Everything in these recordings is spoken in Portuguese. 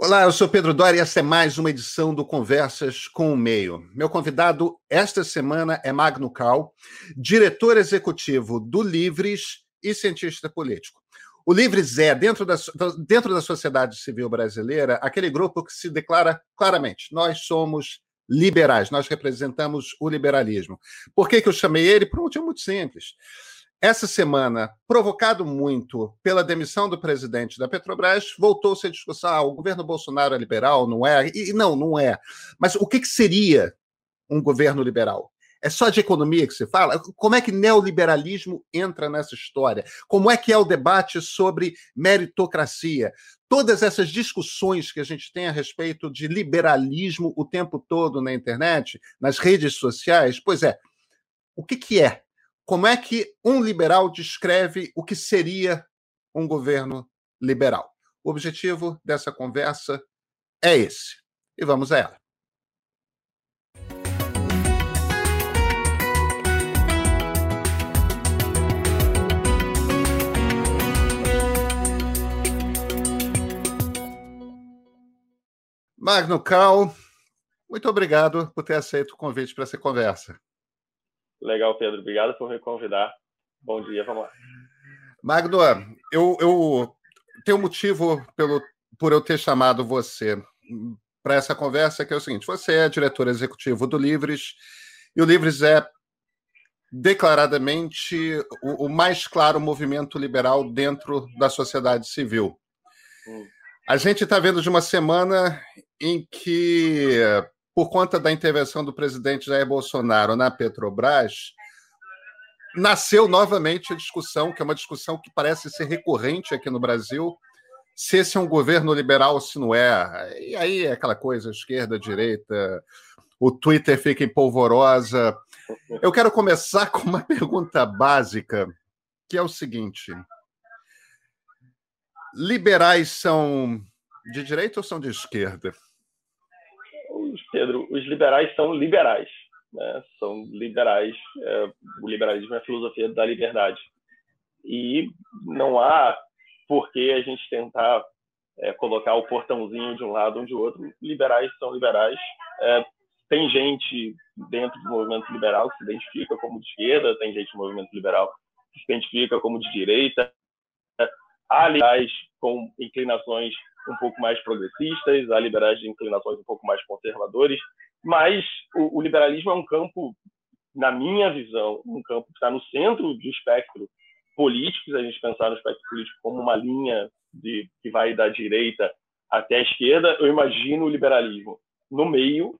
Olá, eu sou Pedro Dória e essa é mais uma edição do Conversas com o Meio. Meu convidado esta semana é Magno Cal, diretor executivo do Livres e cientista político. O Livres é, dentro da, dentro da sociedade civil brasileira, aquele grupo que se declara claramente: nós somos liberais, nós representamos o liberalismo. Por que, que eu chamei ele? Por um motivo muito simples. Essa semana, provocado muito pela demissão do presidente da Petrobras, voltou-se a discussão: ah, o governo Bolsonaro é liberal, não é? E não, não é. Mas o que, que seria um governo liberal? É só de economia que se fala? Como é que neoliberalismo entra nessa história? Como é que é o debate sobre meritocracia? Todas essas discussões que a gente tem a respeito de liberalismo o tempo todo na internet, nas redes sociais, pois é, o que, que é como é que um liberal descreve o que seria um governo liberal? O objetivo dessa conversa é esse. E vamos a ela. Magno Cal, muito obrigado por ter aceito o convite para essa conversa. Legal, Pedro. Obrigado por me convidar. Bom dia, vamos lá. Magno, eu, eu tenho um motivo pelo, por eu ter chamado você para essa conversa, que é o seguinte: você é diretor executivo do Livres, e o Livres é declaradamente o, o mais claro movimento liberal dentro da sociedade civil. Hum. A gente está vendo de uma semana em que por conta da intervenção do presidente Jair Bolsonaro na Petrobras, nasceu novamente a discussão, que é uma discussão que parece ser recorrente aqui no Brasil, se esse é um governo liberal ou se não é. E aí é aquela coisa, esquerda, direita, o Twitter fica em polvorosa. Eu quero começar com uma pergunta básica, que é o seguinte: liberais são de direita ou são de esquerda? Pedro, os liberais são liberais. Né? São liberais. É, o liberalismo é a filosofia da liberdade. E não há por que a gente tentar é, colocar o portãozinho de um lado ou de outro. Liberais são liberais. É, tem gente dentro do movimento liberal que se identifica como de esquerda, tem gente no movimento liberal que se identifica como de direita. Há liberais com inclinações um pouco mais progressistas, há liberais de inclinações um pouco mais conservadores, mas o, o liberalismo é um campo, na minha visão, um campo que está no centro do espectro político, se a gente pensar no espectro político como uma linha de, que vai da direita até a esquerda, eu imagino o liberalismo no meio,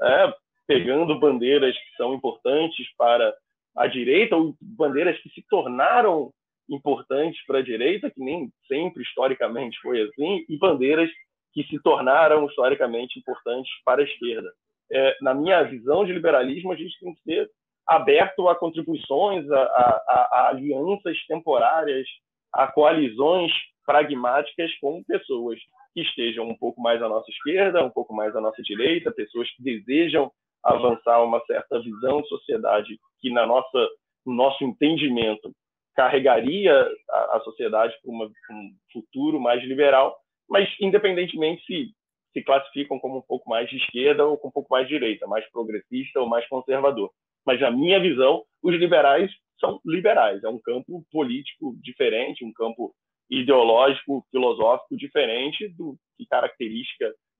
é, pegando bandeiras que são importantes para a direita, ou bandeiras que se tornaram importantes para a direita, que nem sempre historicamente foi assim, e bandeiras que se tornaram historicamente importantes para a esquerda. É, na minha visão de liberalismo, a gente tem que ser aberto a contribuições, a, a, a alianças temporárias, a coalizões pragmáticas com pessoas que estejam um pouco mais à nossa esquerda, um pouco mais à nossa direita, pessoas que desejam avançar uma certa visão de sociedade que, na nossa, no nosso entendimento, carregaria a, a sociedade para um futuro mais liberal, mas independentemente se se classificam como um pouco mais de esquerda ou com um pouco mais de direita, mais progressista ou mais conservador. Mas na minha visão, os liberais são liberais, é um campo político diferente, um campo ideológico, filosófico diferente do que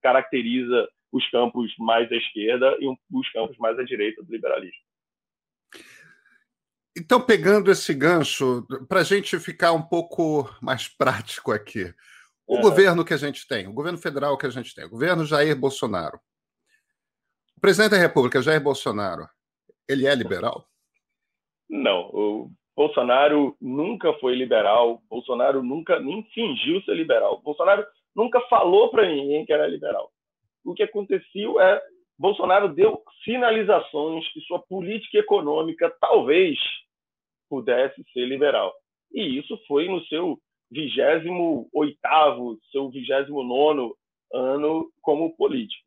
caracteriza os campos mais à esquerda e os campos mais à direita do liberalismo. Então, pegando esse gancho, para a gente ficar um pouco mais prático aqui, o governo que a gente tem, o governo federal que a gente tem, o governo Jair Bolsonaro. O presidente da República, Jair Bolsonaro, ele é liberal? Não, o Bolsonaro nunca foi liberal, Bolsonaro nunca nem fingiu ser liberal. Bolsonaro nunca falou para ninguém que era liberal. O que aconteceu é Bolsonaro deu sinalizações que sua política econômica talvez pudesse ser liberal. E isso foi no seu 28º, seu 29º ano como político.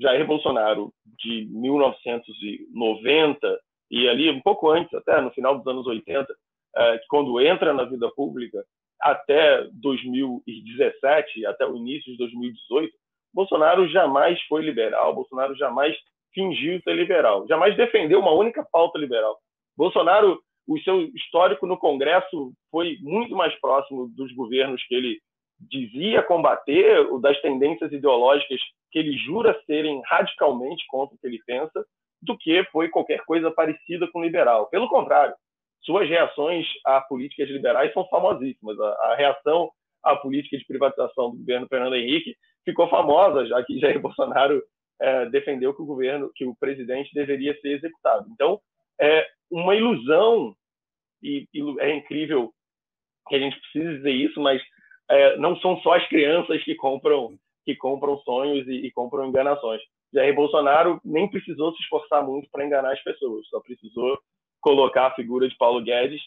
Jair Bolsonaro, de 1990, e ali um pouco antes, até no final dos anos 80, é, quando entra na vida pública, até 2017, até o início de 2018, Bolsonaro jamais foi liberal, Bolsonaro jamais fingiu ser liberal, jamais defendeu uma única pauta liberal. Bolsonaro, o seu histórico no Congresso foi muito mais próximo dos governos que ele dizia combater, das tendências ideológicas que ele jura serem radicalmente contra o que ele pensa, do que foi qualquer coisa parecida com liberal. Pelo contrário, suas reações a políticas liberais são famosíssimas. A, a reação à política de privatização do governo Fernando Henrique ficou famosa, já que Jair Bolsonaro é, defendeu que o governo, que o presidente deveria ser executado. Então, é uma ilusão e, e é incrível que a gente precise dizer isso, mas é, não são só as crianças que compram que compram sonhos e, e compram enganações. Jair Bolsonaro nem precisou se esforçar muito para enganar as pessoas, só precisou colocar a figura de Paulo Guedes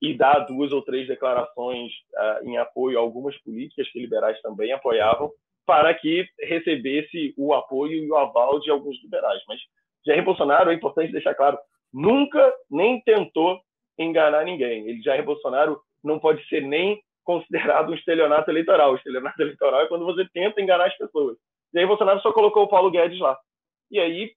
e dar duas ou três declarações uh, em apoio a algumas políticas que liberais também apoiavam, para que recebesse o apoio e o aval de alguns liberais. Mas Jair Bolsonaro, é importante deixar claro, nunca nem tentou enganar ninguém. Ele, Jair Bolsonaro não pode ser nem considerado um estelionato eleitoral. O estelionato eleitoral é quando você tenta enganar as pessoas. Jair Bolsonaro só colocou o Paulo Guedes lá. E aí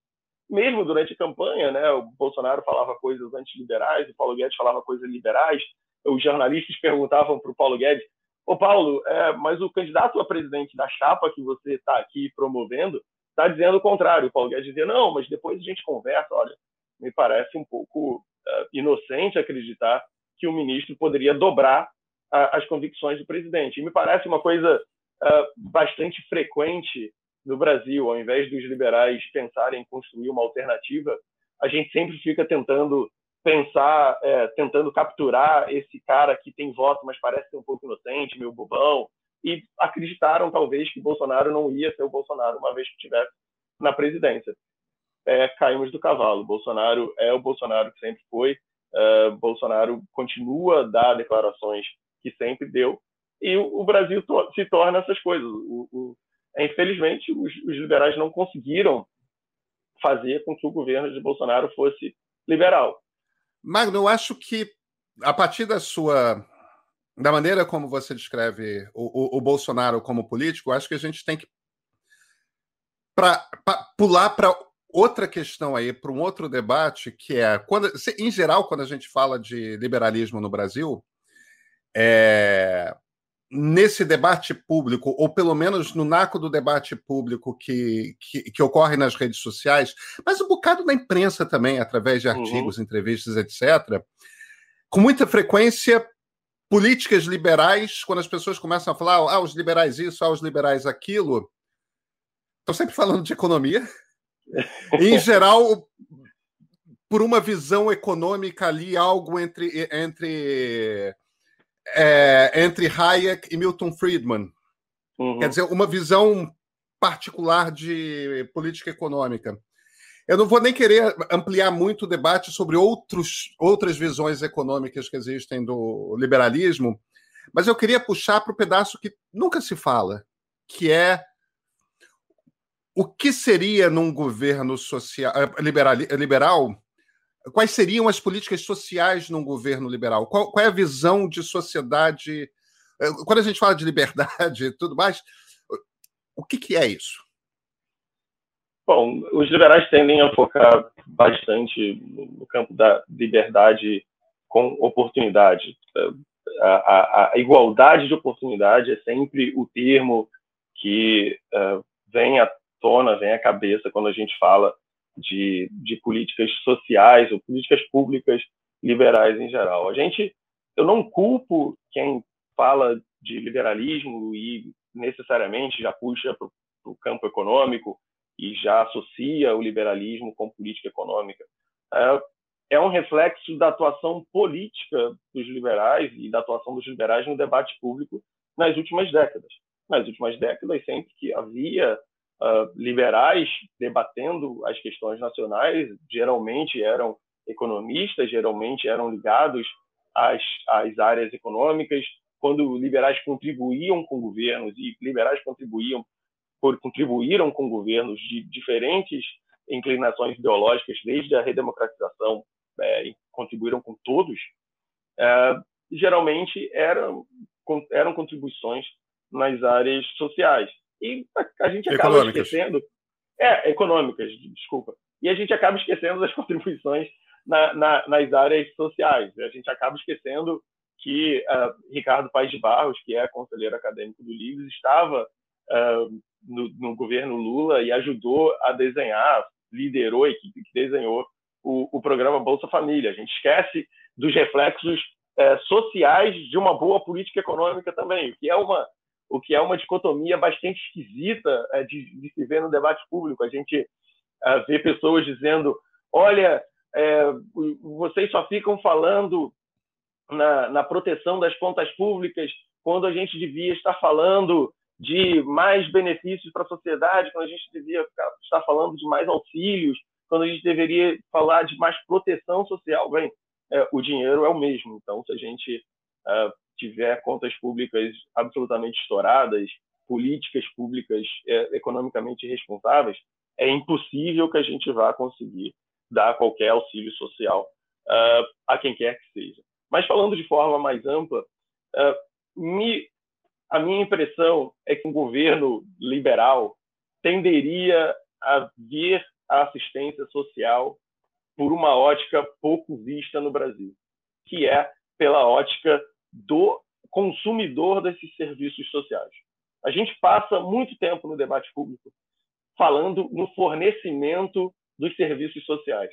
mesmo durante a campanha, né, o Bolsonaro falava coisas antiliberais, o Paulo Guedes falava coisas liberais, os jornalistas perguntavam para o Paulo Guedes, ô Paulo, é, mas o candidato a presidente da chapa que você está aqui promovendo está dizendo o contrário. O Paulo Guedes dizia, não, mas depois a gente conversa, olha, me parece um pouco uh, inocente acreditar que o ministro poderia dobrar as convicções do presidente. E me parece uma coisa uh, bastante frequente no Brasil, ao invés dos liberais pensarem em construir uma alternativa, a gente sempre fica tentando pensar, é, tentando capturar esse cara que tem voto, mas parece ser um pouco inocente, meio bobão, e acreditaram talvez que Bolsonaro não ia ser o Bolsonaro uma vez que estivesse na presidência. É, caímos do cavalo. Bolsonaro é o Bolsonaro que sempre foi. É, Bolsonaro continua a dar declarações que sempre deu. E o, o Brasil to se torna essas coisas. O, o, infelizmente, os, os liberais não conseguiram fazer com que o governo de Bolsonaro fosse liberal. Magno, eu acho que a partir da sua da maneira como você descreve o, o Bolsonaro como político, acho que a gente tem que pra, pra pular para outra questão aí, para um outro debate, que é quando, em geral, quando a gente fala de liberalismo no Brasil, é, nesse debate público, ou pelo menos no naco do debate público que, que, que, ocorre nas redes sociais, mas um bocado na imprensa também, através de uhum. artigos, uhum. entrevistas, etc., com muita frequência, políticas liberais, quando as pessoas começam a falar, ah, os liberais isso, ah, os liberais aquilo, estão sempre falando de economia. Em geral, por uma visão econômica ali, algo entre, entre é, entre Hayek e Milton Friedman. Uhum. Quer dizer, uma visão particular de política econômica. Eu não vou nem querer ampliar muito o debate sobre outros, outras visões econômicas que existem do liberalismo, mas eu queria puxar para o pedaço que nunca se fala, que é o que seria num governo social, eh, liberal, liberal quais seriam as políticas sociais num governo liberal? Qual, qual, é a visão de sociedade? Eh, quando a gente fala de liberdade e tudo mais, o que, que é isso? Bom, os liberais tendem a focar bastante no campo da liberdade com oportunidade. A, a, a igualdade de oportunidade é sempre o termo que uh, vem à tona, vem à cabeça quando a gente fala de, de políticas sociais ou políticas públicas liberais em geral. A gente, eu não culpo quem fala de liberalismo e necessariamente já puxa para o campo econômico e já associa o liberalismo com política econômica. É, é um reflexo da atuação política dos liberais e da atuação dos liberais no debate público nas últimas décadas. Nas últimas décadas, sempre que havia uh, liberais debatendo as questões nacionais, geralmente eram economistas, geralmente eram ligados às, às áreas econômicas. Quando liberais contribuíam com governos e liberais contribuíam por, contribuíram com governos de diferentes inclinações ideológicas, desde a redemocratização, é, contribuíram com todos, é, geralmente eram, eram contribuições nas áreas sociais. E a gente acaba esquecendo. É, econômicas, desculpa. E a gente acaba esquecendo das contribuições na, na, nas áreas sociais. A gente acaba esquecendo que uh, Ricardo Paes de Barros, que é conselheiro acadêmico do Livres, estava uh, no, no, governo Lula e ajudou a desenhar, liderou a equipe que desenhou o, o programa Bolsa Família. A gente esquece dos reflexos uh, sociais de uma boa política econômica também, o que é uma o que é uma dicotomia bastante esquisita eh, de, de, se ver no debate público. A gente vê pessoas dizendo: olha, é, vocês só ficam falando na, na proteção das contas públicas quando a gente devia estar falando de mais benefícios para a sociedade, quando a gente devia estar falando de mais auxílios, quando a gente deveria falar de mais proteção social. Bem, é, o dinheiro é o mesmo. Então, se a gente uh, tiver contas públicas absolutamente estouradas, políticas públicas é, economicamente responsáveis, é impossível que a gente vá conseguir dar qualquer auxílio social uh, a quem quer que seja. Mas falando de forma mais ampla, uh, me, a minha impressão é que um governo liberal tenderia a ver a assistência social por uma ótica pouco vista no Brasil, que é pela ótica do consumidor desses serviços sociais. A gente passa muito tempo no debate público falando no fornecimento dos serviços sociais.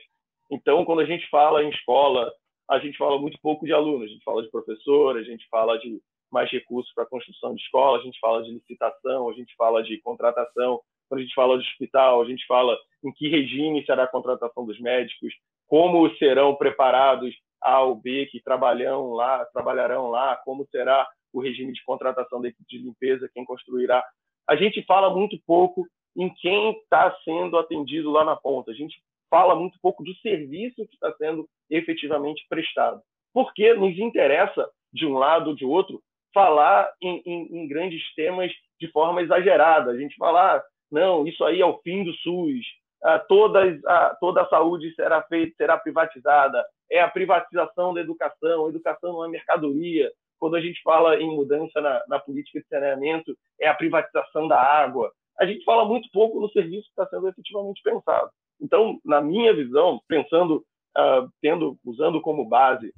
Então, quando a gente fala em escola, a gente fala muito pouco de alunos, a gente fala de professor, a gente fala de mais recursos para a construção de escola, a gente fala de licitação, a gente fala de contratação, quando a gente fala de hospital, a gente fala em que regime será a contratação dos médicos, como serão preparados A ou B que trabalham lá, trabalharão lá, como será o regime de contratação da equipe de limpeza, quem construirá. A gente fala muito pouco em quem está sendo atendido lá na ponta. A gente fala muito pouco do serviço que está sendo efetivamente prestado. Porque nos interessa, de um lado ou de outro, falar em, em, em grandes temas de forma exagerada. A gente falar, ah, não, isso aí é o fim do SUS, ah, todas, ah, toda a saúde será feita, será privatizada, é a privatização da educação, educação não é mercadoria. Quando a gente fala em mudança na, na política de saneamento, é a privatização da água a gente fala muito pouco no serviço que está sendo efetivamente pensado. Então, na minha visão, pensando, uh, tendo, usando como base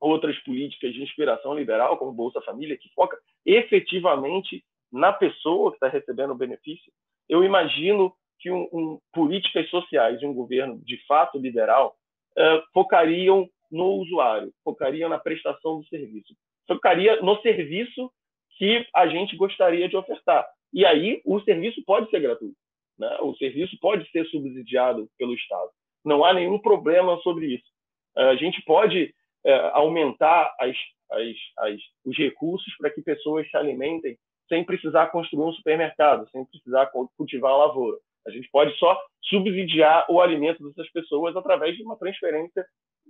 outras políticas de inspiração liberal, como Bolsa Família, que foca efetivamente na pessoa que está recebendo o benefício, eu imagino que um, um, políticas sociais de um governo de fato liberal uh, focariam no usuário, focariam na prestação do serviço, focaria no serviço que a gente gostaria de ofertar. E aí o serviço pode ser gratuito. Né? O serviço pode ser subsidiado pelo Estado. Não há nenhum problema sobre isso. A gente pode é, aumentar as, as, as, os recursos para que pessoas se alimentem sem precisar construir um supermercado, sem precisar cultivar a lavoura. A gente pode só subsidiar o alimento dessas pessoas através de uma transferência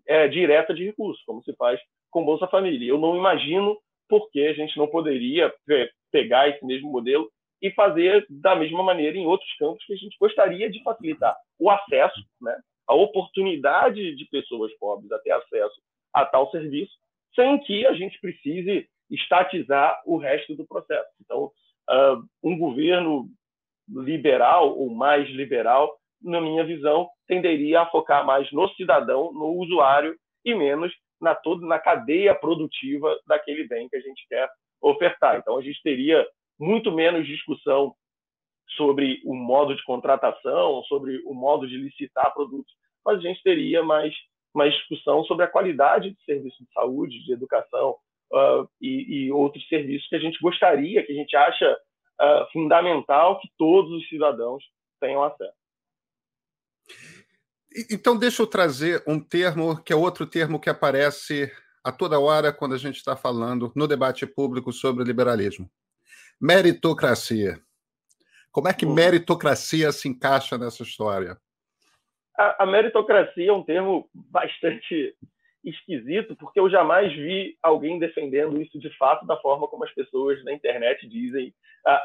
é, direta de recursos, como se faz com Bolsa Família. Eu não imagino por que a gente não poderia pegar esse mesmo modelo e fazer da mesma maneira em outros campos que a gente gostaria de facilitar o acesso, né, a oportunidade de pessoas pobres a ter acesso a tal serviço, sem que a gente precise estatizar o resto do processo. Então, uh, um governo liberal ou mais liberal, na minha visão, tenderia a focar mais no cidadão, no usuário e menos na toda na cadeia produtiva daquele bem que a gente quer ofertar. Então, a gente teria muito menos discussão sobre o modo de contratação, sobre o modo de licitar produtos, mas a gente teria mais, mais discussão sobre a qualidade de serviço de saúde, de educação uh, e, e, outros serviços que a gente gostaria, que a gente acha uh, fundamental que todos os cidadãos tenham acesso. Então, deixa eu trazer um termo que é outro termo que aparece a toda hora quando a gente está falando no debate público sobre o liberalismo Meritocracia. Como é que meritocracia se encaixa nessa história? A, a, meritocracia é um termo bastante esquisito, porque eu jamais vi alguém defendendo isso de fato da forma como as pessoas na internet dizem,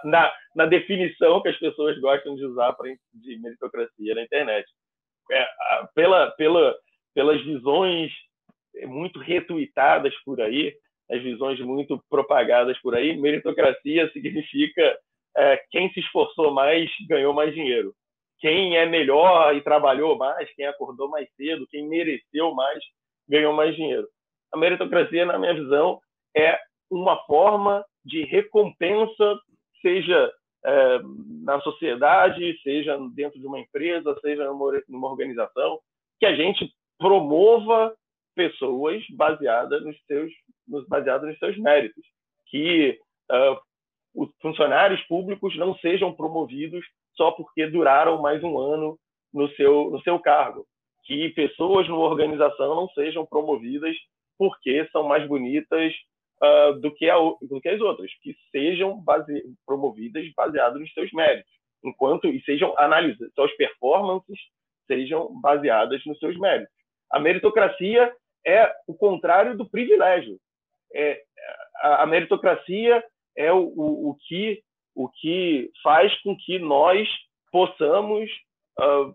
na, na definição que as pessoas gostam de usar para de meritocracia na internet. É, pela, pela, pelas visões muito retuitadas por aí, as visões muito propagadas por aí, meritocracia significa é, quem se esforçou mais ganhou mais dinheiro. Quem é melhor e trabalhou mais, quem acordou mais cedo, quem mereceu mais, ganhou mais dinheiro. A meritocracia, na minha visão, é uma forma de recompensa, seja é, na sociedade, seja dentro de uma empresa, seja numa, numa organização, que a gente promova pessoas baseadas nos seus, baseadas nos seus méritos, que uh, os funcionários públicos não sejam promovidos só porque duraram mais um ano no seu, no seu cargo, que pessoas numa organização não sejam promovidas porque são mais bonitas uh, do, que a, do que as outras, que sejam base, promovidas baseadas nos seus méritos, enquanto e sejam analisadas, suas performances sejam baseadas nos seus méritos. A meritocracia é o contrário do privilégio. É, a, a meritocracia é o, o, o, que, o que faz com que nós possamos uh,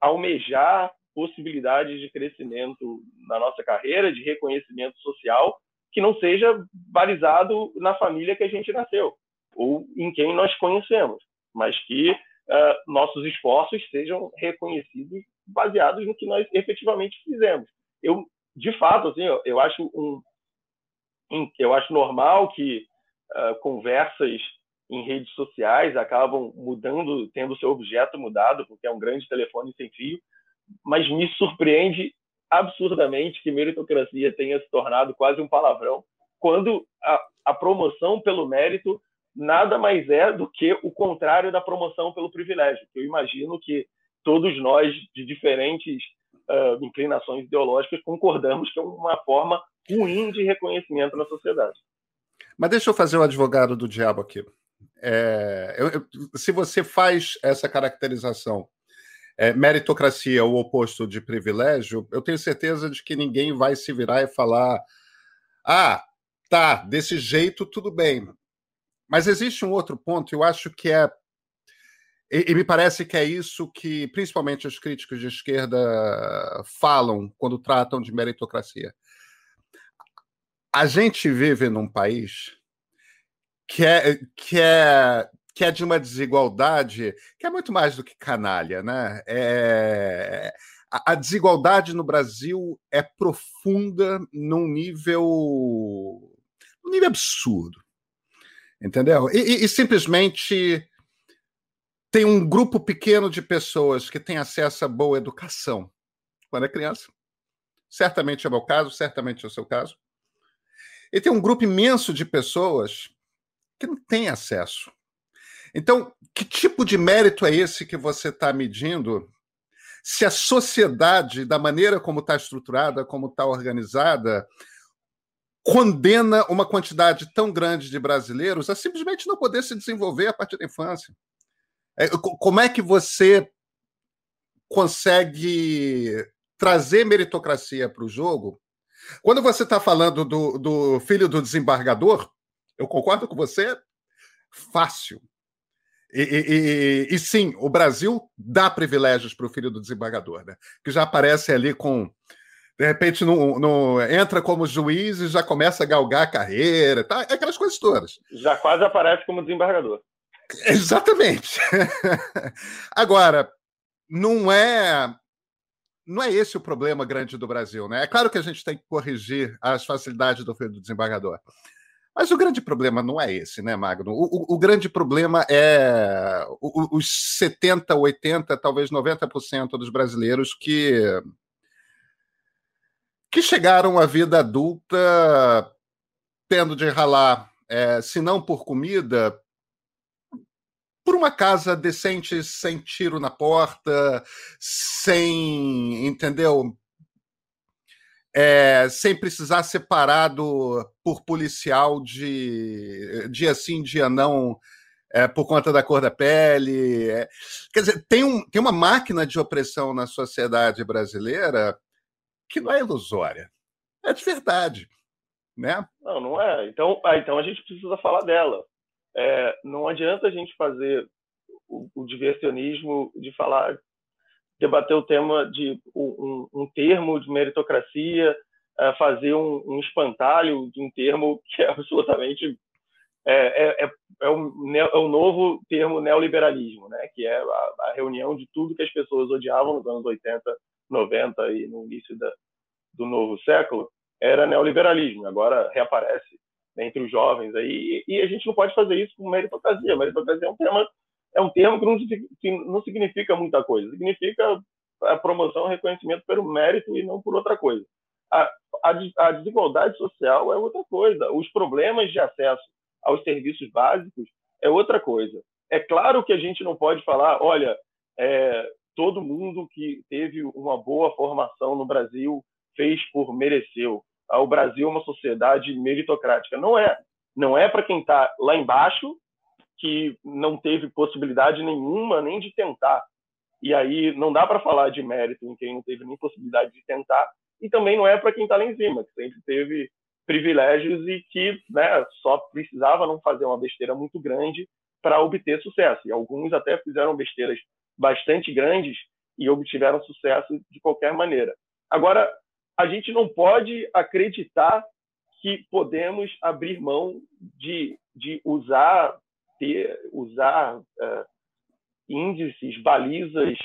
almejar possibilidades de crescimento na nossa carreira, de reconhecimento social, que não seja balizado na família que a gente nasceu ou em quem nós conhecemos, mas que uh, nossos esforços sejam reconhecidos baseados no que nós efetivamente fizemos. Eu, de fato, assim, eu, eu acho um, eu acho normal que uh, conversas em redes sociais acabam mudando, tendo seu objeto mudado, porque é um grande telefone sem fio, mas me surpreende absurdamente que meritocracia tenha se tornado quase um palavrão, quando a, a promoção pelo mérito nada mais é do que o contrário da promoção pelo privilégio. Eu imagino que todos nós, de diferentes uh, inclinações ideológicas, concordamos que é uma forma ruim de reconhecimento na sociedade. Mas deixa eu fazer o advogado do diabo aqui. É, eu, eu, se você faz essa caracterização é, meritocracia, o oposto de privilégio, eu tenho certeza de que ninguém vai se virar e falar: ah, tá, desse jeito tudo bem. Mas existe um outro ponto, eu acho que é. E, e me parece que é isso que principalmente os críticos de esquerda falam quando tratam de meritocracia. A gente vive num país que é, que é que é de uma desigualdade que é muito mais do que canalha, né? É, a, desigualdade no Brasil é profunda num nível, num nível absurdo, entendeu? E, e, e simplesmente tem um grupo pequeno de pessoas que tem acesso a boa educação quando é criança. Certamente é o meu caso, certamente é o seu caso. E tem um grupo imenso de pessoas que não tem acesso então, que tipo de mérito é esse que você está medindo? Se a sociedade, da maneira como está estruturada, como está organizada, condena uma quantidade tão grande de brasileiros a simplesmente não poder se desenvolver a partir da infância. É, como é que você consegue trazer meritocracia para o jogo? Quando você está falando do, do filho do desembargador, eu concordo com você, fácil. E, e, e, sim, o Brasil dá privilégios para o filho do desembargador, né? Que já aparece ali com. De repente, no, no, entra como juiz e já começa a galgar a carreira, tá? aquelas coisas todas. Já quase aparece como desembargador. Exatamente. Agora, não é não é esse o problema grande do Brasil, né? É claro que a gente tem que corrigir as facilidades do filho do desembargador. Mas o grande problema não é esse, né, Magno? O, o, o grande problema é os 70, 80, talvez 90% dos brasileiros que, que chegaram à vida adulta tendo de ralar, é, se não por comida, por uma casa decente, sem tiro na porta, sem, entendeu? É, sem precisar ser parado por policial de dia sim, dia não, é, por conta da cor da pele. É, quer dizer, tem, um, tem uma máquina de opressão na sociedade brasileira que não é ilusória, é de verdade. Né? Não, não é. Então, ah, então a gente precisa falar dela. É, não adianta a gente fazer o, o diversionismo de falar debater o tema de um, um termo de meritocracia, uh, fazer um, um, espantalho de um termo que é absolutamente é, é, é, é o novo termo neoliberalismo, né? que é a, a, reunião de tudo que as pessoas odiavam nos anos 80, 90 e no início da, do novo século, era neoliberalismo. Agora reaparece entre os jovens aí e, e a gente não pode fazer isso com meritocracia. Meritocracia é um tema é um termo que não, que não significa muita coisa. Significa a promoção e reconhecimento pelo mérito e não por outra coisa. A, a, a desigualdade social é outra coisa. Os problemas de acesso aos serviços básicos é outra coisa. É claro que a gente não pode falar, olha, é, todo mundo que teve uma boa formação no Brasil fez por mereceu. Ah, o Brasil é uma sociedade meritocrática. Não é. Não é para quem está lá embaixo, que não teve possibilidade nenhuma nem de tentar. E aí não dá para falar de mérito em quem não teve nem possibilidade de tentar. E também não é para quem está lá em cima, que sempre teve privilégios e que né, só precisava não fazer uma besteira muito grande para obter sucesso. E alguns até fizeram besteiras bastante grandes e obtiveram sucesso de qualquer maneira. Agora, a gente não pode acreditar que podemos abrir mão de, de usar ter usar uh, índices, balizas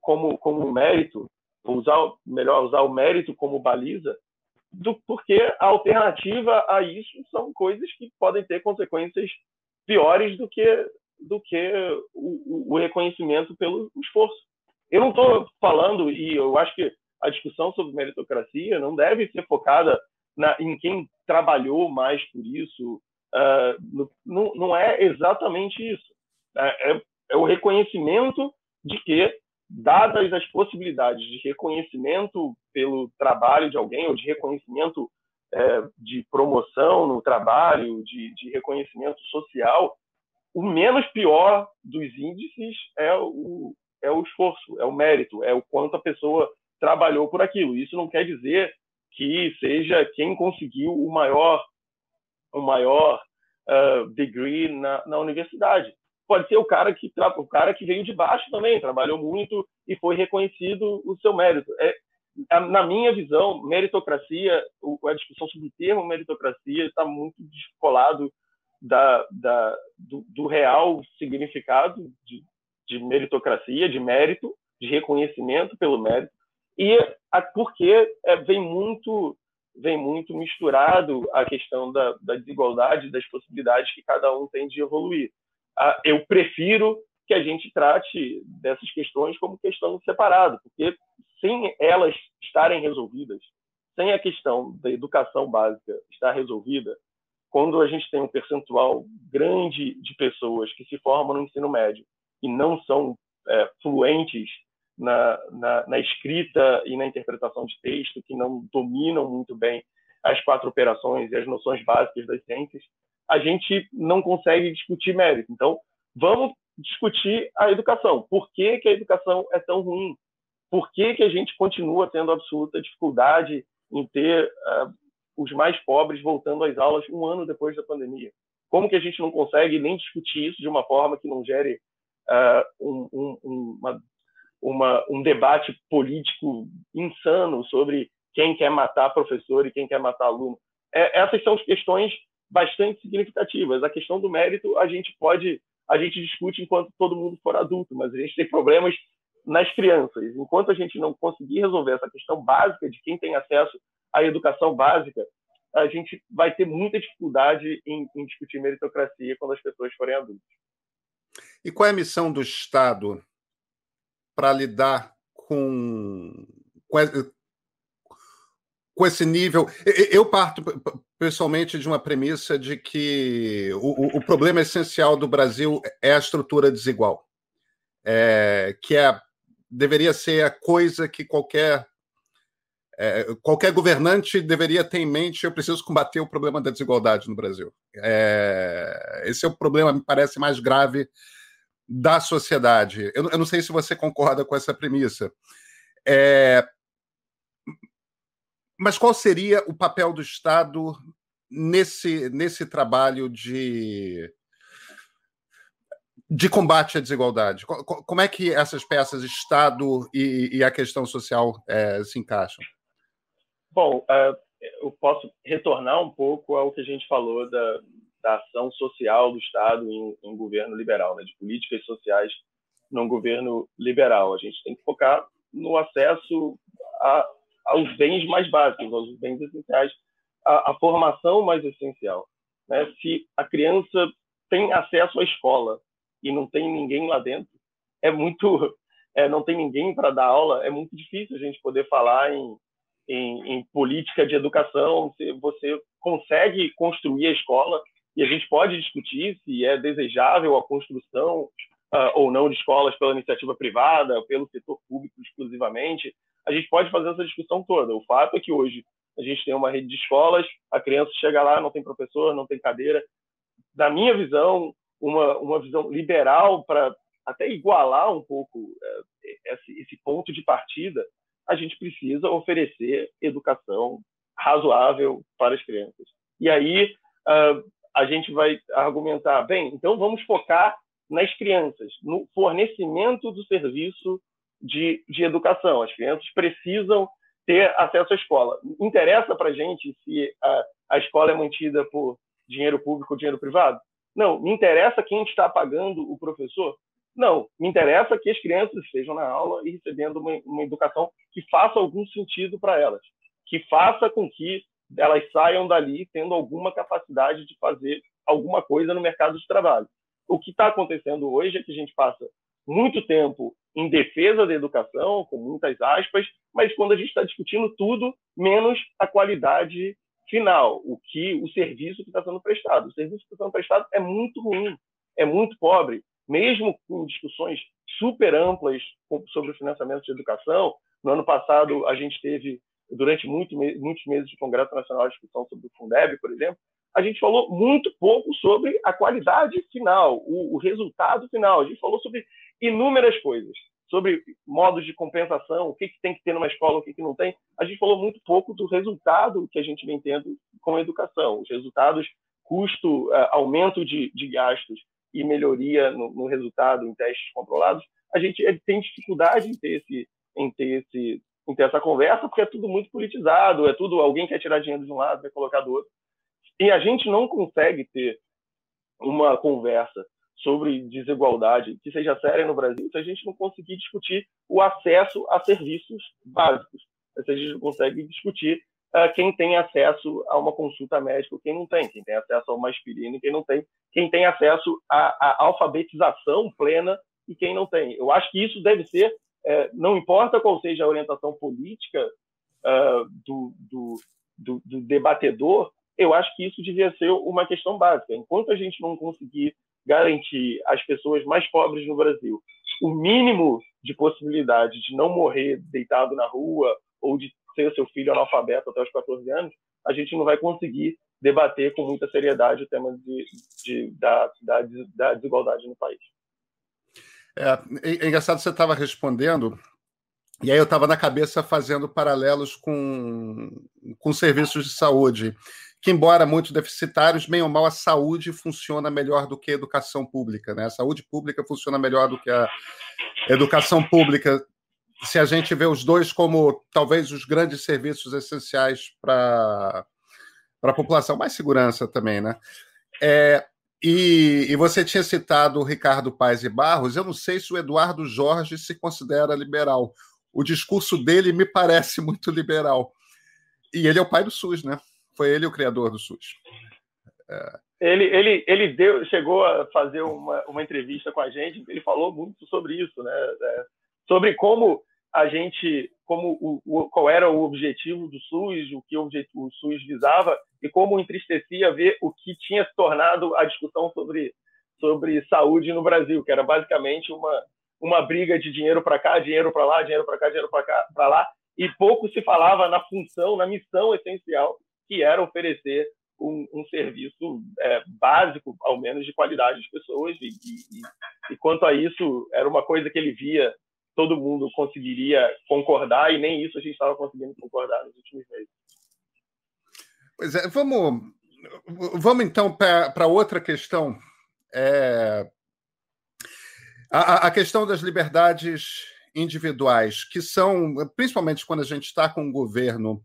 como como mérito, usar melhor usar o mérito como baliza, do, porque a alternativa a isso são coisas que podem ter consequências piores do que do que o, o reconhecimento pelo esforço. Eu não estou falando e eu acho que a discussão sobre meritocracia não deve ser focada na, em quem trabalhou mais por isso. Uh, não, não, é exatamente isso. É, é, é, o reconhecimento de que, dadas as possibilidades de reconhecimento pelo trabalho de alguém, ou de reconhecimento é, de promoção no trabalho, de, de reconhecimento social, o menos pior dos índices é o, é o esforço, é o mérito, é o quanto a pessoa trabalhou por aquilo. Isso não quer dizer que seja quem conseguiu o maior, o maior uh, degree na, na universidade. Pode ser o cara que o cara que veio de baixo também, trabalhou muito e foi reconhecido o seu mérito. É, na minha visão, meritocracia, a discussão sobre o termo meritocracia está muito descolado da, da, do, do, real significado de, de meritocracia, de mérito, de reconhecimento pelo mérito e a, porque é, vem muito vem muito misturado a questão da, da, desigualdade, das possibilidades que cada um tem de evoluir. Ah, eu prefiro que a gente trate dessas questões como questão separada, porque sem elas estarem resolvidas, sem a questão da educação básica estar resolvida, quando a gente tem um percentual grande de pessoas que se formam no ensino médio e não são é, fluentes na, na, na, escrita e na interpretação de texto, que não dominam muito bem as quatro operações e as noções básicas das ciências, a gente não consegue discutir mérito. Então, vamos discutir a educação. Por que, que a educação é tão ruim? Por que, que a gente continua tendo absoluta dificuldade em ter uh, os mais pobres voltando às aulas um ano depois da pandemia? Como que a gente não consegue nem discutir isso de uma forma que não gere uh, um, um, uma uma, um debate político insano sobre quem quer matar professor e quem quer matar aluno. É, essas são questões bastante significativas. A questão do mérito a gente pode, a gente discute enquanto todo mundo for adulto, mas a gente tem problemas nas crianças. Enquanto a gente não conseguir resolver essa questão básica de quem tem acesso à educação básica, a gente vai ter muita dificuldade em, em discutir meritocracia quando as pessoas forem adultas. E qual é a missão do Estado para lidar com, com, esse nível. Eu parto pessoalmente de uma premissa de que o, o problema essencial do Brasil é a estrutura desigual, é, que é, deveria ser a coisa que qualquer é, qualquer governante deveria ter em mente: eu preciso combater o problema da desigualdade no Brasil. É, esse é o problema, me parece, mais grave da sociedade. Eu, eu, não sei se você concorda com essa premissa. É... Mas qual seria o papel do Estado nesse, nesse trabalho de, de combate à desigualdade? Como é que essas peças, Estado e, e a questão social, é, se encaixam? Bom, uh, eu posso retornar um pouco ao que a gente falou da, da ação social do Estado em, em governo liberal, né, de políticas sociais num governo liberal. A gente tem que focar no acesso a, aos bens mais básicos, aos bens essenciais, a, a formação mais essencial. Né? Se a criança tem acesso à escola e não tem ninguém lá dentro, é muito, é, não tem ninguém para dar aula, é muito difícil a gente poder falar em, em, em política de educação. Se você consegue construir a escola e a gente pode discutir se é desejável a construção uh, ou não de escolas pela iniciativa privada, pelo setor público exclusivamente. A gente pode fazer essa discussão toda. O fato é que hoje a gente tem uma rede de escolas, a criança chega lá, não tem professor, não tem cadeira. Na minha visão, uma, uma visão liberal para até igualar um pouco é, esse, esse ponto de partida, a gente precisa oferecer educação razoável para as crianças. E aí uh, a gente vai argumentar, bem, então vamos focar nas crianças, no fornecimento do serviço de, de educação. As crianças precisam ter acesso à escola. Interessa para a gente se a, a escola é mantida por dinheiro público ou dinheiro privado? Não. Me interessa quem está pagando o professor? Não. Me interessa que as crianças estejam na aula e recebendo uma, uma educação que faça algum sentido para elas, que faça com que elas saiam dali tendo alguma capacidade de fazer alguma coisa no mercado de trabalho. O que está acontecendo hoje é que a gente passa muito tempo em defesa da educação, com muitas aspas, mas quando a gente está discutindo tudo, menos a qualidade final, o que o serviço que está sendo prestado. O serviço que está sendo prestado é muito ruim, é muito pobre, mesmo com discussões super amplas sobre o financiamento de educação. No ano passado, a gente teve, durante muito, muitos meses de Congresso Nacional, a discussão sobre o Fundeb, por exemplo, a gente falou muito pouco sobre a qualidade final, o, o, resultado final. A gente falou sobre inúmeras coisas, sobre modos de compensação, o que, que tem que ter numa escola, o que, que não tem. A gente falou muito pouco do resultado que a gente vem tendo com a educação, os resultados, custo, uh, aumento de, de, gastos e melhoria no, no, resultado em testes controlados. A gente tem dificuldade em ter esse, em ter esse em ter essa conversa, porque é tudo muito politizado, é tudo alguém quer tirar dinheiro de um lado, vai colocar do outro. E a gente não consegue ter uma conversa sobre desigualdade que seja séria no Brasil se a gente não conseguir discutir o acesso a serviços básicos. Se a gente não consegue discutir uh, quem tem acesso a uma consulta médica, quem não tem, quem tem acesso a uma aspirina quem não tem, quem tem acesso à, alfabetização plena e quem não tem. Eu acho que isso deve ser, uh, não importa qual seja a orientação política uh, do, do, do, do debatedor, eu acho que isso devia ser uma questão básica. Enquanto a gente não conseguir garantir às pessoas mais pobres no Brasil o mínimo de possibilidade de não morrer deitado na rua ou de ser seu filho analfabeto até os 14 anos, a gente não vai conseguir debater com muita seriedade o tema de, de da, da, da, desigualdade no país. É, é engraçado você estava respondendo e aí eu estava na cabeça fazendo paralelos com, com serviços de saúde que, embora muito deficitários, bem ou mal, a saúde funciona melhor do que a educação pública. Né? A saúde pública funciona melhor do que a educação pública. Se a gente vê os dois como talvez os grandes serviços essenciais para a população, mais segurança também, né? É, e, e, você tinha citado o Ricardo Paes e Barros, eu não sei se o Eduardo Jorge se considera liberal. O discurso dele me parece muito liberal. E ele é o pai do SUS, né? Foi ele o criador do SUS. É. Ele, ele, ele deu, chegou a fazer uma, uma entrevista com a gente, ele falou muito sobre isso, né? É, sobre como a gente, como o, o, qual era o objetivo do SUS, o que o, o SUS visava e como entristecia ver o que tinha se tornado a discussão sobre, sobre saúde no Brasil, que era basicamente uma, uma briga de dinheiro para cá, dinheiro para lá, dinheiro para cá, dinheiro para lá, e pouco se falava na função, na missão essencial que era oferecer um, um serviço é, básico, ao menos de qualidade às pessoas. E, e, e, quanto a isso, era uma coisa que ele via todo mundo conseguiria concordar, e nem isso a gente estava conseguindo concordar nos últimos meses. Pois é, vamos, vamos então para outra questão. É, a, a questão das liberdades individuais, que são, principalmente quando a gente está com um governo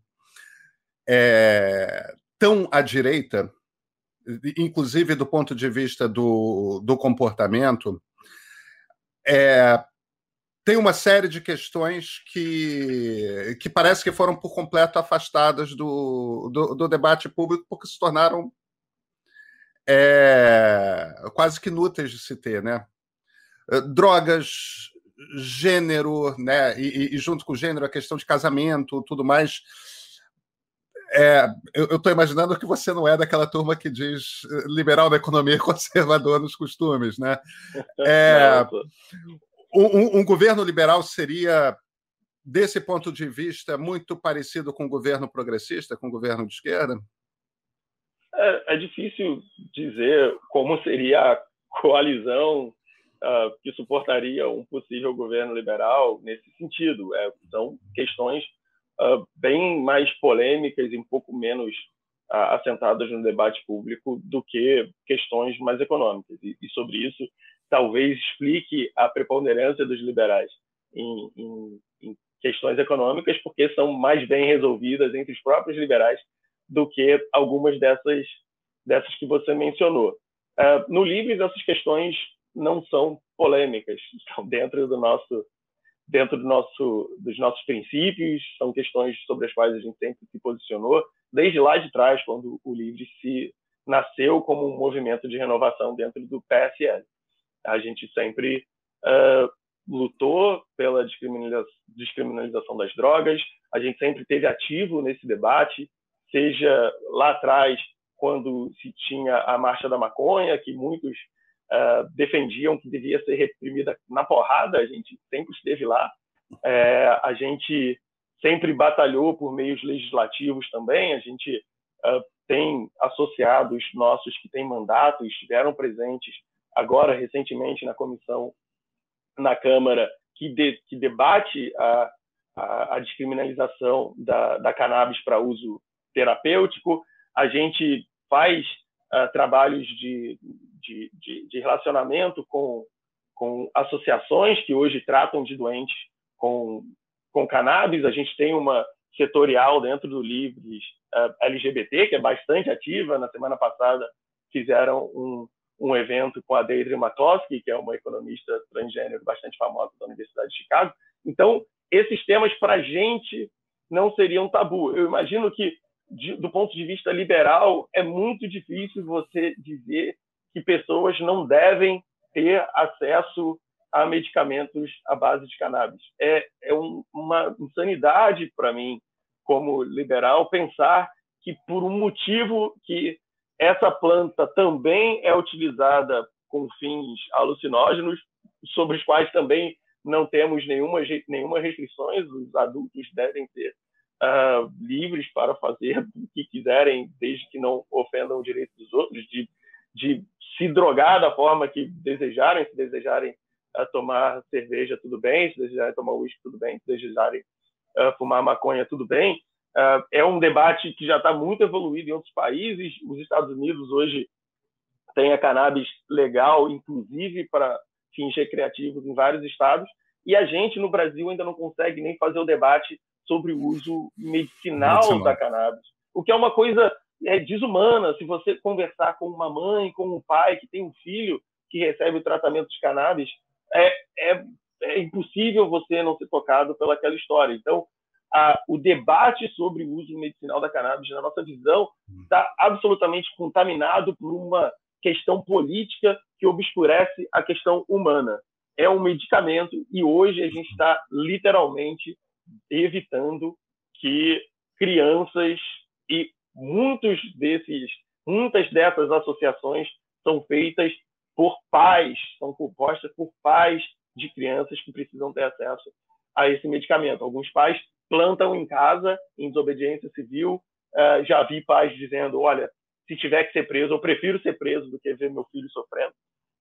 é, tão à direita, inclusive do ponto de vista do, do comportamento, é, tem uma série de questões que, que parece que foram por completo afastadas do, do, do debate público porque se tornaram é, quase que inúteis de se ter, né? Drogas, gênero, né? E, e, junto com o gênero a questão de casamento, tudo mais. É, eu estou imaginando que você não é daquela turma que diz eh, liberal na economia e conservador nos costumes, né? É, um, um, governo liberal seria, desse ponto de vista, muito parecido com o governo progressista, com o governo de esquerda? É, é difícil dizer como seria a coalizão uh, que suportaria um possível governo liberal nesse sentido. É, são questões uh, bem mais polêmicas e um pouco menos uh, assentadas no debate público do que questões mais econômicas. E, e, sobre isso, talvez explique a preponderância dos liberais em, em, em questões econômicas, porque são mais bem resolvidas entre os próprios liberais do que algumas dessas dessas que você mencionou. Uh, no Livres, essas questões não são polêmicas, estão dentro do nosso dentro do nosso dos nossos princípios, são questões sobre as quais a gente sempre se posicionou desde lá de trás, quando o Livre se nasceu como um movimento de renovação dentro do PSL. A gente sempre uh, lutou pela descriminalização das drogas, a gente sempre teve ativo nesse debate, seja lá atrás quando se tinha a marcha da maconha, que muitos uh, defendiam que devia ser reprimida na porrada, a gente sempre esteve lá. É, a gente sempre batalhou por meios legislativos também, a gente uh, tem associados nossos que têm mandato, estiveram presentes agora recentemente na comissão na Câmara que, de, que debate a, a, a descriminalização da, da cannabis para uso terapêutico. A gente faz uh, trabalhos de, de, de, de, relacionamento com, com associações que hoje tratam de doentes com, com cannabis. A gente tem uma setorial dentro do Livres uh, LGBT, que é bastante ativa. Na semana passada fizeram um, um evento com a Deidre Matosky, que é uma economista transgênero bastante famosa da Universidade de Chicago. Então, esses temas para a gente não seriam tabu. Eu imagino que de, do ponto de vista liberal, é muito difícil você dizer que pessoas não devem ter acesso a medicamentos à base de cannabis. É, é um, uma insanidade para mim, como liberal, pensar que por um motivo que essa planta também é utilizada com fins alucinógenos, sobre os quais também não temos nenhuma, nenhuma restrições, os adultos devem ter uh, livres para fazer o que quiserem, desde que não ofendam o direito dos outros, de, de se drogar da forma que desejarem, se desejarem uh, tomar cerveja, tudo bem, se desejarem tomar uísque, tudo bem, se desejarem uh, fumar maconha, tudo bem. É um debate que já está muito evoluído em outros países. Os Estados Unidos hoje tem a cannabis legal, inclusive para fins recreativos em vários estados, e a gente no Brasil ainda não consegue nem fazer o debate sobre o uso medicinal, medicinal. da cannabis, o que é uma coisa é, desumana. Se você conversar com uma mãe, com um pai que tem um filho que recebe o tratamento de cannabis, é, é, é impossível você não ser tocado pelaquela história. Então, a, o debate sobre o uso medicinal da cannabis, na nossa visão, está absolutamente contaminado por uma questão política que obscurece a questão humana. É um medicamento e hoje a gente está literalmente evitando que crianças e muitos desses, muitas dessas associações são feitas por pais, são compostas por pais de crianças que precisam ter acesso a esse medicamento. Alguns pais plantam em casa, em desobediência civil. Uh, já vi pais dizendo: olha, se tiver que ser preso, eu prefiro ser preso do que ver meu filho sofrendo.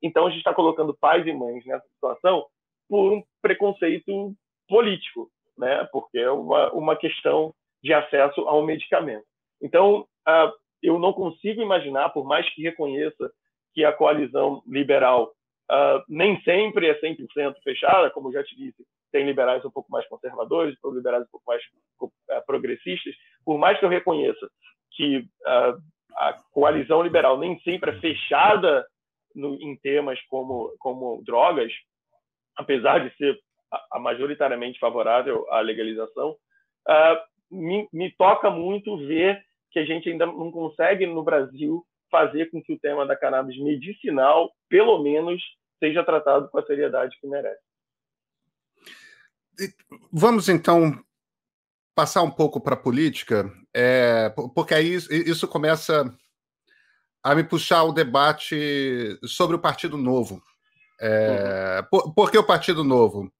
Então, a gente está colocando pais e mães nessa situação por um preconceito político né? Porque é uma, uma questão de acesso ao medicamento. Então, uh, eu não consigo imaginar, por mais que reconheça que a coalizão liberal uh, nem sempre é 100% fechada, como já te disse, tem liberais um pouco mais conservadores, tem liberais um pouco mais uh, progressistas, por mais que eu reconheça que a coalizão liberal nem sempre é fechada no, em temas como, como drogas, apesar de ser a, a majoritariamente favorável à legalização, uh, me, me toca muito ver que a gente ainda não consegue no Brasil fazer com que o tema da cannabis medicinal, pelo menos, seja tratado com a seriedade que merece. Vamos então passar um pouco para a política, é, porque aí isso começa a me puxar o debate sobre o Partido Novo. É, uhum. por, por que o Partido Novo?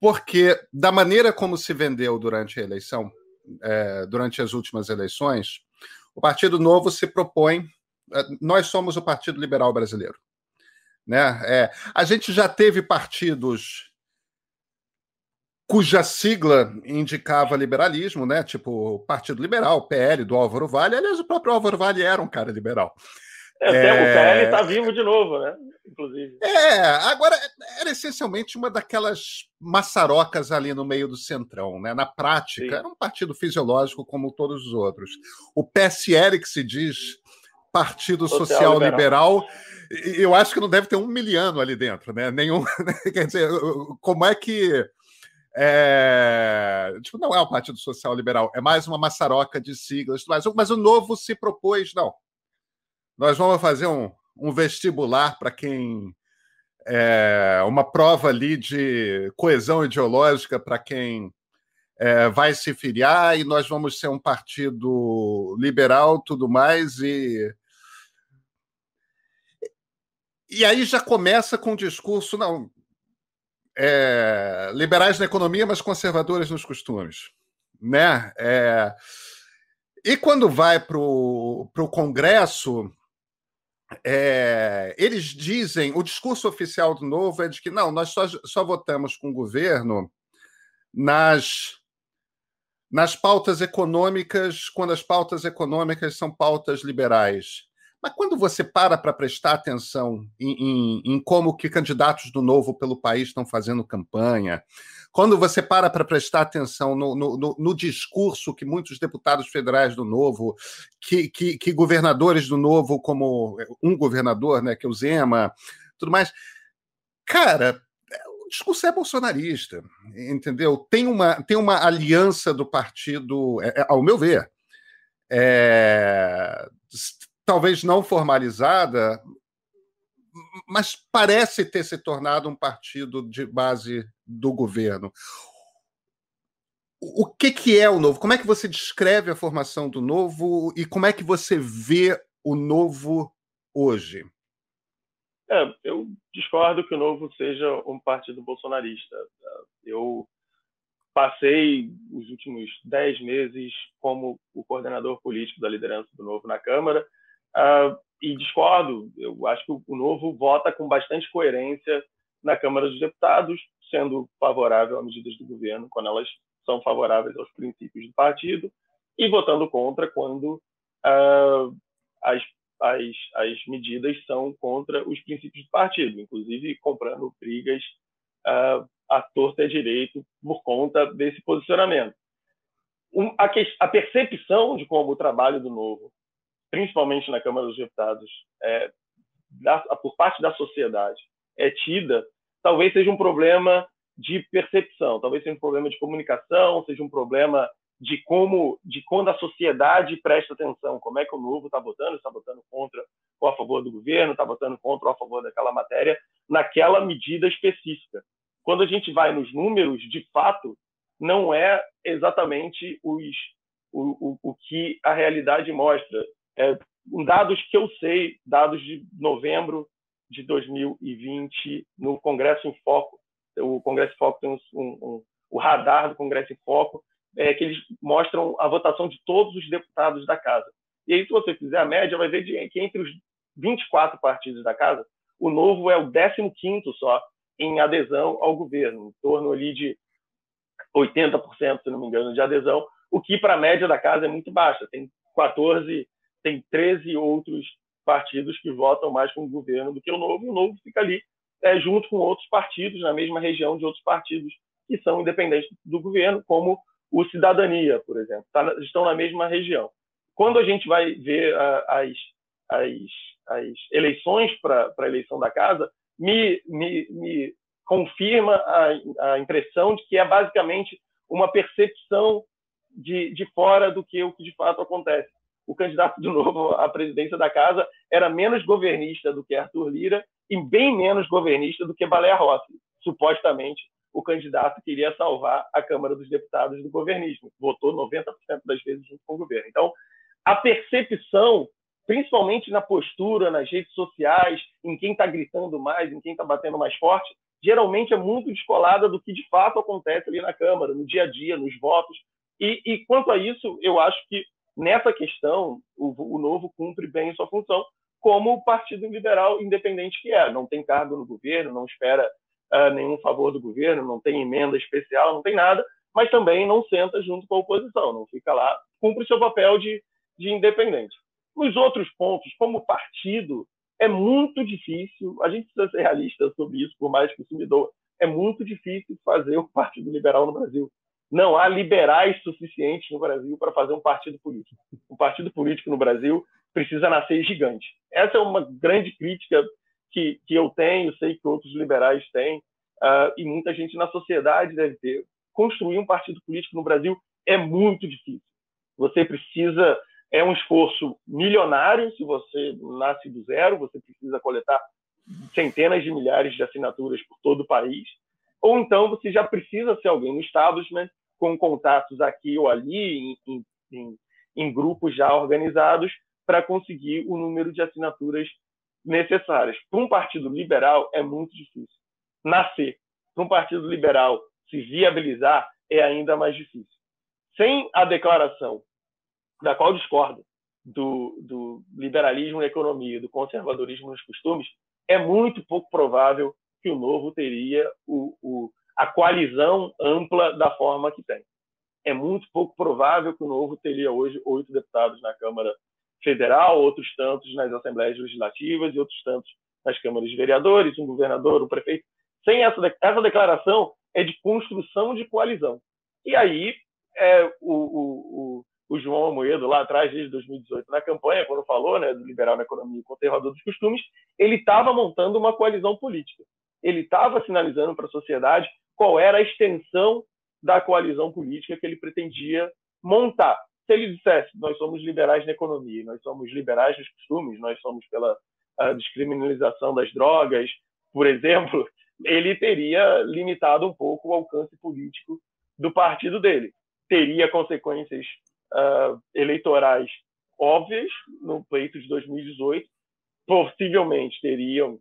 Porque, da maneira como se vendeu durante a eleição, é, durante as últimas eleições, o Partido Novo se propõe. É, nós somos o Partido Liberal Brasileiro. Né? É, a gente já teve partidos cuja sigla indicava liberalismo, né? Tipo Partido Liberal, PL do Álvaro Vale. Aliás, o próprio Álvaro Vale era um cara liberal. É, é... O PL está vivo de novo, né? Inclusive. É, agora era essencialmente uma daquelas maçarocas ali no meio do centrão, né? Na prática, Sim. era um partido fisiológico como todos os outros. O PSL, que se diz Partido Social, Social Liberal. Liberal, eu acho que não deve ter um miliano ali dentro, né? Nenhum. Quer dizer, como é que é, tipo, não é o Partido Social Liberal, é mais uma maçaroca de siglas, mas, mas o novo se propôs, não. Nós vamos fazer um, um vestibular para quem. É, uma prova ali de coesão ideológica para quem é, vai se filiar, e nós vamos ser um partido liberal, tudo mais, e. E aí já começa com o discurso, não, é, liberais na economia, mas conservadores nos costumes. Né? É, e quando vai para o Congresso, é, eles dizem, o discurso oficial do Novo é de que não, nós só, só votamos com o governo nas, nas pautas econômicas, quando as pautas econômicas são pautas liberais. Mas quando você para para prestar atenção em, em, em, como que candidatos do Novo pelo país estão fazendo campanha, quando você para para prestar atenção no, no, no, discurso que muitos deputados federais do Novo, que, que, que, governadores do Novo, como um governador, né, que é o Zema, tudo mais, cara, o discurso é bolsonarista, entendeu? Tem uma, tem uma aliança do partido, é, é, ao meu ver, é, talvez não formalizada, mas parece ter se tornado um partido de base do governo. O que, que é o novo? Como é que você descreve a formação do novo e como é que você vê o novo hoje? É, eu discordo que o novo seja um partido bolsonarista. Eu passei os últimos dez meses como o coordenador político da liderança do novo na Câmara Uh, e discordo, eu acho que o Novo vota com bastante coerência na Câmara dos Deputados, sendo favorável a medidas do governo quando elas são favoráveis aos princípios do partido, e votando contra quando uh, as, as, as medidas são contra os princípios do partido, inclusive comprando brigas uh, à torta e direito por conta desse posicionamento. Um, a, que, a percepção de como o trabalho do Novo principalmente na Câmara dos Deputados, é, da, por parte da sociedade, é tida, talvez seja um problema de percepção, talvez seja um problema de comunicação, seja um problema de como, de quando a sociedade presta atenção, como é que o novo está votando, está votando contra ou a favor do governo, está votando contra ou a favor daquela matéria, naquela medida específica. Quando a gente vai nos números, de fato, não é exatamente os, o, o, o que a realidade mostra. É, dados que eu sei, dados de novembro de 2020 no Congresso em Foco. O Congresso em Foco tem um, um, o radar do Congresso em Foco, é, que eles mostram a votação de todos os deputados da casa. E aí, se você fizer a média, vai ver que entre os 24 partidos da casa, o Novo é o 15º só em adesão ao governo, em torno ali de 80%, se não me engano, de adesão, o que para a média da casa é muito baixa. Tem 14 tem 13 outros partidos que votam mais com o governo do que o Novo, e o Novo fica ali é, junto com outros partidos, na mesma região de outros partidos que são independentes do governo, como o Cidadania, por exemplo, tá, estão na mesma região. quando a gente vai ver as, as, as eleições para a eleição da casa, me, me, me confirma a, a impressão de que é basicamente uma percepção de, de fora do que o que de fato acontece. O candidato do Novo à presidência da casa era menos governista do que Arthur Lira e bem menos governista do que Baleia Rossi. Supostamente, o candidato queria salvar a Câmara dos Deputados do governismo. Votou 90% das vezes junto com o governo. Então, a percepção, principalmente na postura, nas redes sociais, em quem está gritando mais, em quem está batendo mais forte, geralmente é muito descolada do que de fato acontece ali na Câmara, no dia a dia, nos votos. E, e quanto a isso, eu acho que nessa questão o, o Novo cumpre bem sua função, como o Partido Liberal independente que é. Não tem cargo no governo, não espera uh, nenhum favor do governo, não tem emenda especial, não tem nada, mas também não senta junto com a oposição, não fica lá, cumpre seu papel de, de independente. Nos outros pontos, como partido, é muito difícil, a gente precisa ser realista sobre isso, por mais que isso me é muito difícil fazer o Partido Liberal no Brasil. Não há liberais suficientes no Brasil para fazer um partido político. Um partido político no Brasil precisa nascer gigante. Essa é uma grande crítica que, que eu tenho, sei que outros liberais têm, uh, e muita gente na sociedade deve ter. Construir um partido político no Brasil é muito difícil. Você precisa é um esforço milionário se você nasce do zero, você precisa coletar centenas de milhares de assinaturas por todo o país, ou então você já precisa ser alguém no establishment, com contatos aqui ou ali, em, em, em grupos já organizados, para conseguir o número de assinaturas necessárias. Para um partido liberal é muito difícil. Nascer. Para um partido liberal se viabilizar é ainda mais difícil. Sem a declaração da qual discordo, do, do liberalismo na economia, do conservadorismo nos costumes, é muito pouco provável que o Novo teria o, o, a coalizão ampla da forma que tem. É muito pouco provável que o Novo teria hoje oito deputados na Câmara Federal, outros tantos nas Assembleias Legislativas e outros tantos nas câmaras de vereadores, um governador, um prefeito. Sem essa, essa declaração é de construção de coalizão. E aí é, o, o o João Amoedo lá atrás, desde 2018, na campanha, quando falou né, do liberal na economia e conservador dos costumes, ele estava montando uma coalizão política. Ele estava sinalizando para a sociedade qual era a extensão da coalizão política que ele pretendia montar. Se ele dissesse, nós somos liberais na economia, nós somos liberais nos costumes, nós somos pela descriminalização das drogas, por exemplo, ele teria limitado um pouco o alcance político do partido dele. Teria consequências uh, eleitorais óbvias no pleito de 2018, possivelmente teriam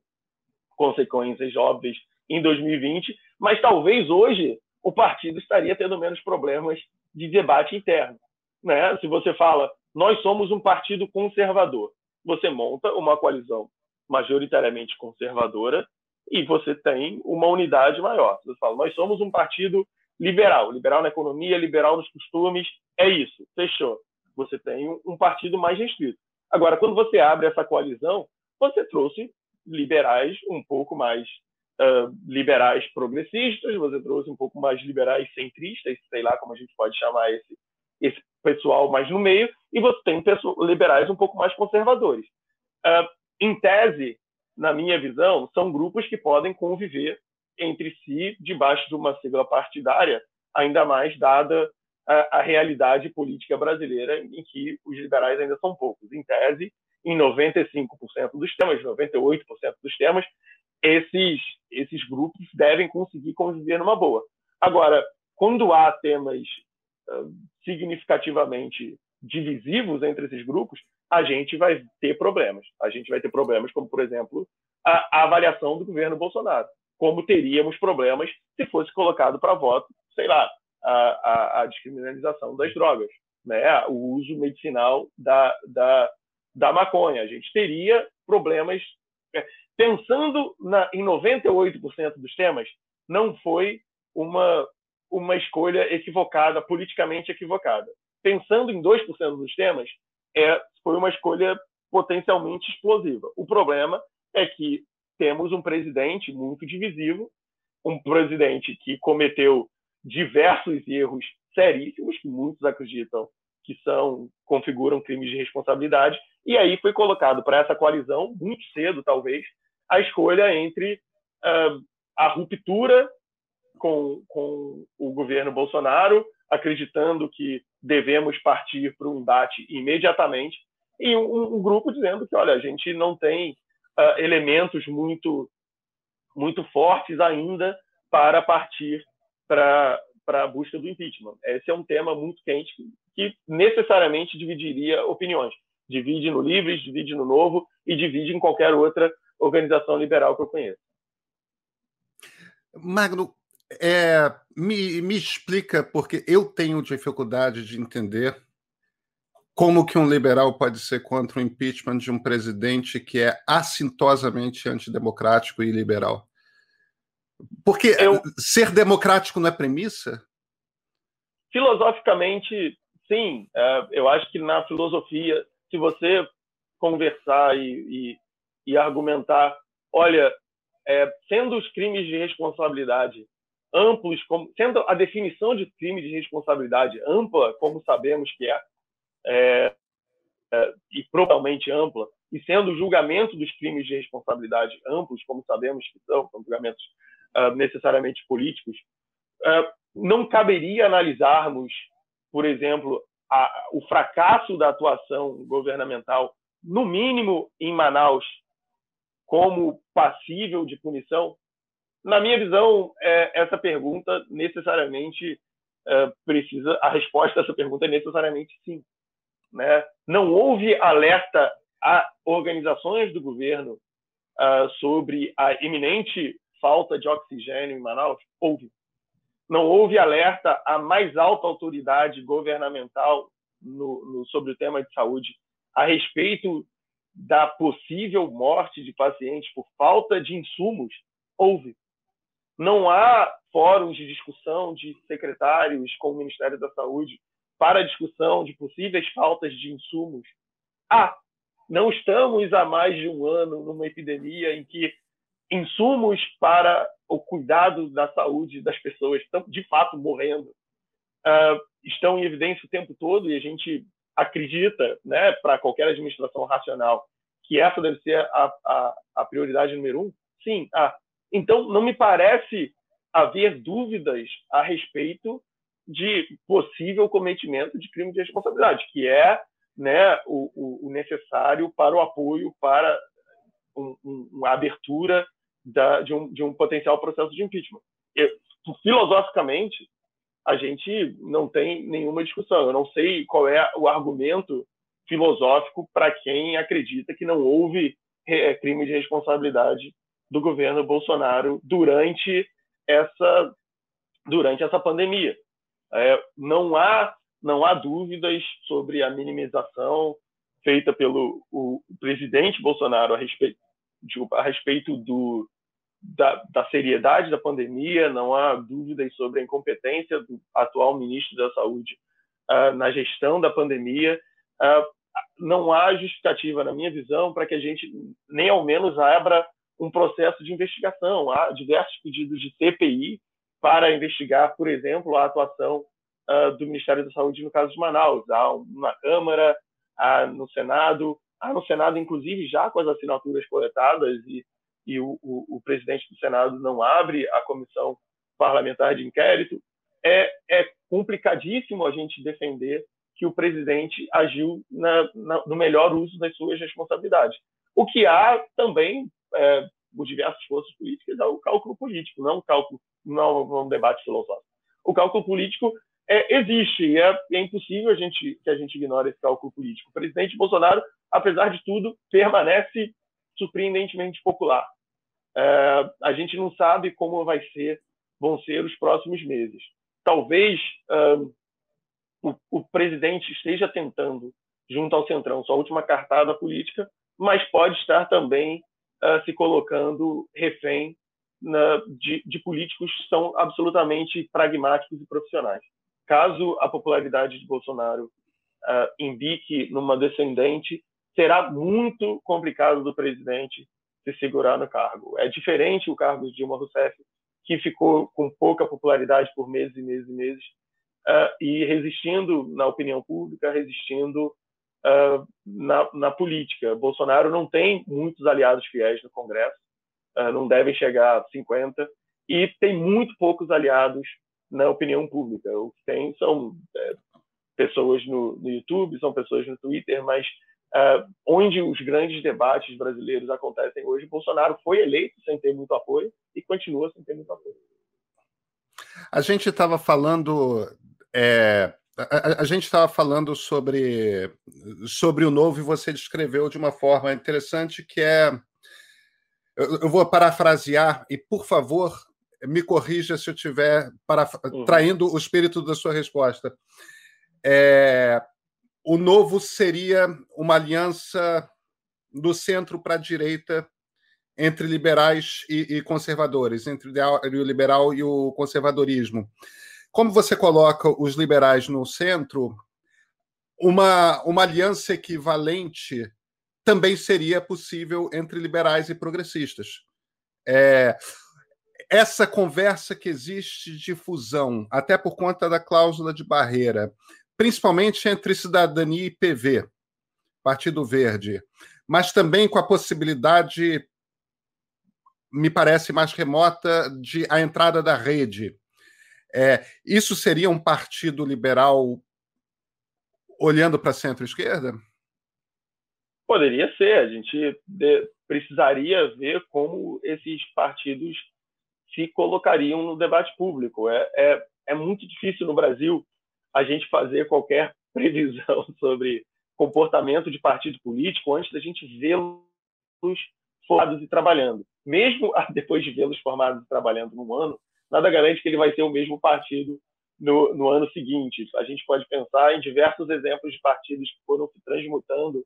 consequências óbvias em 2020, mas talvez hoje o partido estaria tendo menos problemas de debate interno. Né? Se você fala, nós somos um partido conservador, você monta uma coalizão majoritariamente conservadora e você tem uma unidade maior. Você fala, nós somos um partido liberal, liberal na economia, liberal nos costumes, é isso, fechou. Você tem um partido mais restrito. Agora, quando você abre essa coalizão, você trouxe liberais um pouco mais uh, liberais progressistas, você trouxe um pouco mais liberais centristas, sei lá como a gente pode chamar esse, esse pessoal mais no meio, e você tem pessoas, liberais um pouco mais conservadores. Uh, em tese, na minha visão, são grupos que podem conviver entre si debaixo de uma sigla partidária, ainda mais dada a, a, realidade política brasileira, em que os liberais ainda são poucos. Em tese, em 95% dos temas, 98% dos temas, esses, esses grupos devem conseguir conviver numa boa. Agora, quando há temas uh, significativamente divisivos entre esses grupos, a gente vai ter problemas. A gente vai ter problemas como, por exemplo, a, a avaliação do governo Bolsonaro como teríamos problemas se fosse colocado para voto, sei lá, a, a, a, descriminalização das drogas, né? o uso medicinal da, da, da maconha. A gente teria problemas. É, pensando na, em 98% dos temas, não foi uma, uma escolha equivocada, politicamente equivocada. Pensando em 2% dos temas, é, foi uma escolha potencialmente explosiva. O problema é que temos um presidente muito divisivo, um presidente que cometeu diversos erros seríssimos, que muitos acreditam que são configuram crimes de responsabilidade. E aí foi colocado para essa coalizão, muito cedo talvez, a escolha entre uh, a ruptura com, com o governo Bolsonaro, acreditando que devemos partir para um embate imediatamente, e um, um, grupo dizendo que, olha, a gente não tem uh, elementos muito, muito fortes ainda para partir para a busca do impeachment. Esse é um tema muito quente que necessariamente dividiria opiniões. Divide no Livres, divide no Novo e divide em qualquer outra organização liberal que eu conheço. Magno, é, me, me explica, porque eu tenho dificuldade de entender como que um liberal pode ser contra o impeachment de um presidente que é assintosamente antidemocrático e liberal? Porque eu, ser democrático não é premissa? Filosoficamente, sim. É, eu acho que na filosofia, se você conversar e, e, e argumentar, olha, é, sendo os crimes de responsabilidade amplos, como, sendo a definição de crime de responsabilidade ampla, como sabemos que é, é, é, e provavelmente ampla, e sendo o julgamento dos crimes de responsabilidade amplos, como sabemos que são, são julgamentos uh, necessariamente políticos, uh, não caberia analisarmos, por exemplo, a, o fracasso da atuação governamental, no mínimo em Manaus, como passível de punição? Na minha visão, é, essa pergunta necessariamente é, precisa, a resposta a essa pergunta é necessariamente sim. Né? Não houve alerta a organizações do governo uh, sobre a iminente falta de oxigênio em Manaus? Houve. Não houve alerta à mais alta autoridade governamental no, no, sobre o tema de saúde a respeito da possível morte de pacientes por falta de insumos, houve. Não há fóruns de discussão de secretários com o Ministério da Saúde para discussão de possíveis faltas de insumos. Ah, não estamos há mais de um ano numa epidemia em que insumos para o cuidado da saúde das pessoas estão de fato morrendo, uh, estão em evidência o tempo todo e a gente acredita, né, para qualquer administração racional, que essa deve ser a, a, a prioridade número um? Sim. Ah, então, não me parece haver dúvidas a respeito de possível cometimento de crime de responsabilidade, que é né, o, o, necessário para o apoio para um, um, uma abertura da, de, um, de um potencial processo de impeachment. Eu, filosoficamente, a gente não tem nenhuma discussão. Eu não sei qual é o argumento filosófico para quem acredita que não houve é, crime de responsabilidade do governo Bolsonaro durante essa durante essa pandemia. É, não há não há dúvidas sobre a minimização feita pelo o presidente Bolsonaro a respeito, a respeito do, da, da, seriedade da pandemia, não há dúvidas sobre a incompetência do atual ministro da Saúde uh, na gestão da pandemia. Uh, não há justificativa, na minha visão, para que a gente nem ao menos abra um processo de investigação. Há diversos pedidos de CPI para investigar, por exemplo, a atuação uh, do Ministério da Saúde no caso de Manaus. Há na Câmara, há no Senado, há no Senado, inclusive, já com as assinaturas coletadas e e o, o, o, presidente do Senado não abre a comissão parlamentar de inquérito, é, é complicadíssimo a gente defender que o presidente agiu na, na, no melhor uso das suas responsabilidades. O que há também, é, por diversas forças políticas, é o cálculo político, não um cálculo, não é um debate filosófico. O cálculo político é, existe e é, é, impossível a gente, que a gente ignore esse cálculo político. O presidente Bolsonaro, apesar de tudo, permanece surpreendentemente popular. É, a gente não sabe como vai ser, vão ser os próximos meses. Talvez o, o, presidente esteja tentando, junto ao Centrão, sua última cartada política, mas pode estar também uh, se colocando refém na, de, de políticos que são absolutamente pragmáticos e profissionais. Caso a popularidade de Bolsonaro uh, indique numa descendente, será muito complicado do presidente se segurar no cargo. É diferente o cargo de Dilma Rousseff, que ficou com pouca popularidade por meses e meses e meses, uh, e resistindo na opinião pública, resistindo uh, na, na, política. Bolsonaro não tem muitos aliados fiéis no Congresso, uh, não devem chegar a 50, e tem muito poucos aliados na opinião pública. O que tem são é, pessoas no, no, YouTube, são pessoas no Twitter, mas uh, onde os grandes debates brasileiros acontecem hoje, Bolsonaro foi eleito sem ter muito apoio e continua sem ter muito apoio. A gente estava falando. É, a, a, gente estava falando sobre, sobre o novo e você descreveu de uma forma interessante que é. Eu, eu vou parafrasear e, por favor, me corrija se eu estiver uhum. traindo o espírito da sua resposta. É, o novo seria uma aliança do centro para a direita entre liberais e, e, conservadores, entre o liberal e o conservadorismo. Como você coloca os liberais no centro, uma, uma aliança equivalente também seria possível entre liberais e progressistas. É, essa conversa que existe de fusão, até por conta da cláusula de barreira, principalmente entre cidadania e PV, Partido Verde, mas também com a possibilidade, me parece mais remota, de a entrada da rede. É, isso seria um partido liberal olhando para centro-esquerda? Poderia ser. A gente precisaria ver como esses partidos se colocariam no debate público. É, é, é muito difícil no Brasil a gente fazer qualquer previsão sobre comportamento de partido político antes da gente vê-los formados e trabalhando. Mesmo depois de vê-los formados e trabalhando num ano, nada garante que ele vai ser o mesmo partido no, no, ano seguinte. A gente pode pensar em diversos exemplos de partidos que foram se transmutando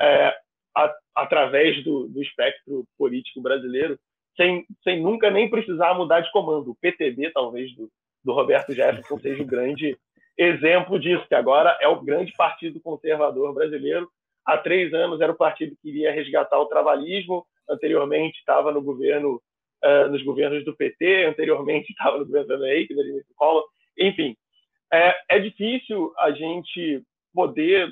é, a, através do, do, espectro político brasileiro, sem, sem nunca nem precisar mudar de comando. O PTB, talvez, do, do Roberto Jefferson, seja o grande exemplo disso, que agora é o grande partido conservador brasileiro. Há três anos era o partido que iria resgatar o trabalhismo, anteriormente estava no governo, uh, nos governos do PT, anteriormente estava no governo da Henrique, do Collor. Enfim, é, é difícil a gente poder,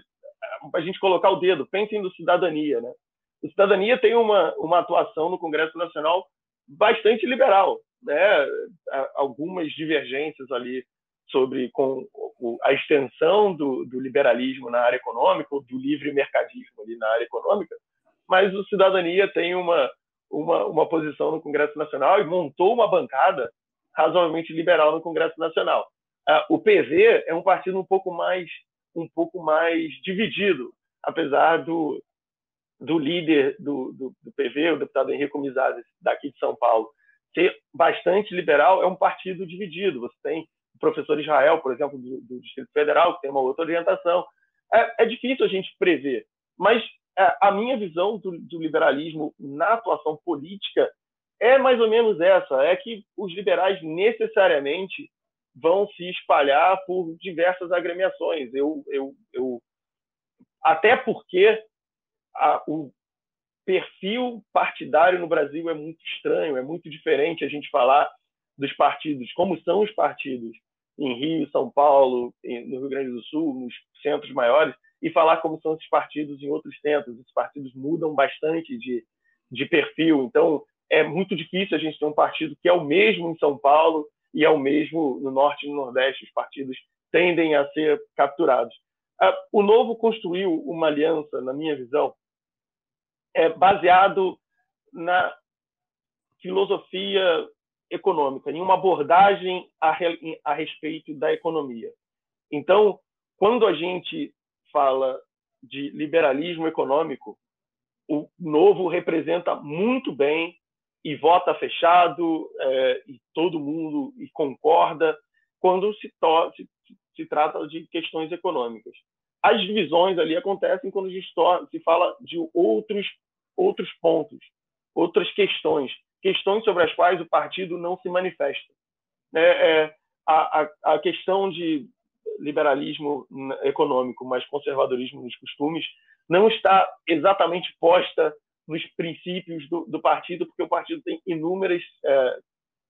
a gente colocar o dedo. Pensem no cidadania, né? O cidadania tem uma, uma atuação no Congresso Nacional bastante liberal, né? Algumas divergências ali sobre com a extensão do, do, liberalismo na área econômica, ou do livre mercadismo ali na área econômica, mas o Cidadania tem uma, uma, uma posição no Congresso Nacional e montou uma bancada razoavelmente liberal no Congresso Nacional. Uh, o PV é um partido um pouco mais um pouco mais dividido, apesar do, do líder do, do, do PV, o deputado Henrique Mizares, daqui de São Paulo, ser bastante liberal, é um partido dividido. Você tem professor Israel, por exemplo, do, do Distrito Federal, que tem uma outra orientação. É, é difícil a gente prever, mas é, a minha visão do, do, liberalismo na atuação política é mais ou menos essa: é que os liberais necessariamente vão se espalhar por diversas agremiações. Eu, eu, eu até porque a, o perfil partidário no Brasil é muito estranho, é muito diferente a gente falar dos partidos, como são os partidos em Rio, São Paulo, no Rio Grande do Sul, nos centros maiores, e falar como são esses partidos em outros centros. Esses partidos mudam bastante de, de perfil, então é muito difícil a gente ter um partido que é o mesmo em São Paulo e é o mesmo no Norte e no Nordeste. Os partidos tendem a ser capturados. Ah, o Novo construiu uma aliança, na minha visão, é baseado na filosofia econômica, em uma abordagem a, a respeito da economia. Então, quando a gente fala de liberalismo econômico, o novo representa muito bem e vota fechado é, e todo mundo e concorda quando se, se, se, trata de questões econômicas. As divisões ali acontecem quando se fala de outros outros pontos, outras questões questões sobre as quais o partido não se manifesta. É, é, a, a, a, questão de liberalismo econômico, mas conservadorismo nos costumes, não está exatamente posta nos princípios do, do partido, porque o partido tem inúmeras, é,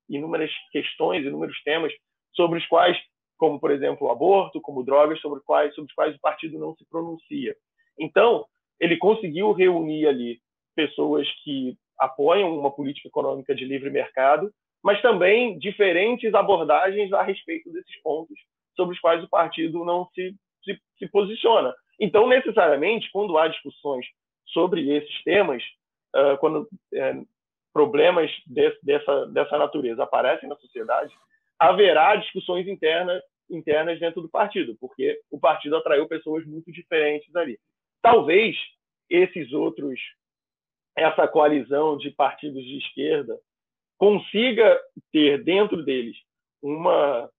inúmeras questões, inúmeros temas sobre os quais como, por exemplo, o aborto, como drogas, sobre, quais, sobre os quais o partido não se pronuncia. Então, ele conseguiu reunir ali pessoas que apoiam uma política econômica de livre mercado, mas também diferentes abordagens a respeito desses pontos sobre os quais o partido não se, se, se posiciona. Então, necessariamente, quando há discussões sobre esses temas, uh, quando uh, problemas de, dessa, dessa natureza aparecem na sociedade, haverá discussões internas, internas dentro do partido, porque o partido atraiu pessoas muito diferentes ali. Talvez esses outros, essa coalizão de partidos de esquerda, consiga ter dentro deles uma,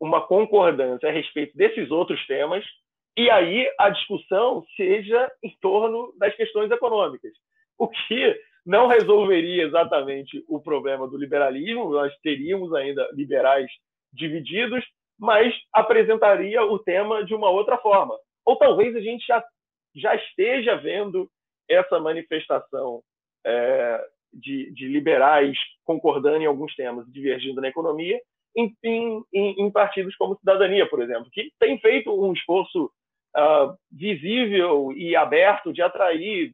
uma concordância a respeito desses outros temas, e aí a discussão seja em torno das questões econômicas, o que não resolveria exatamente o problema do liberalismo, nós teríamos ainda liberais divididos, mas apresentaria o tema de uma outra forma. Ou talvez a gente já, já esteja vendo essa manifestação é, de, de, liberais concordando em alguns temas divergindo na economia, em, em, em, partidos como Cidadania, por exemplo, que tem feito um esforço uh, visível e aberto de atrair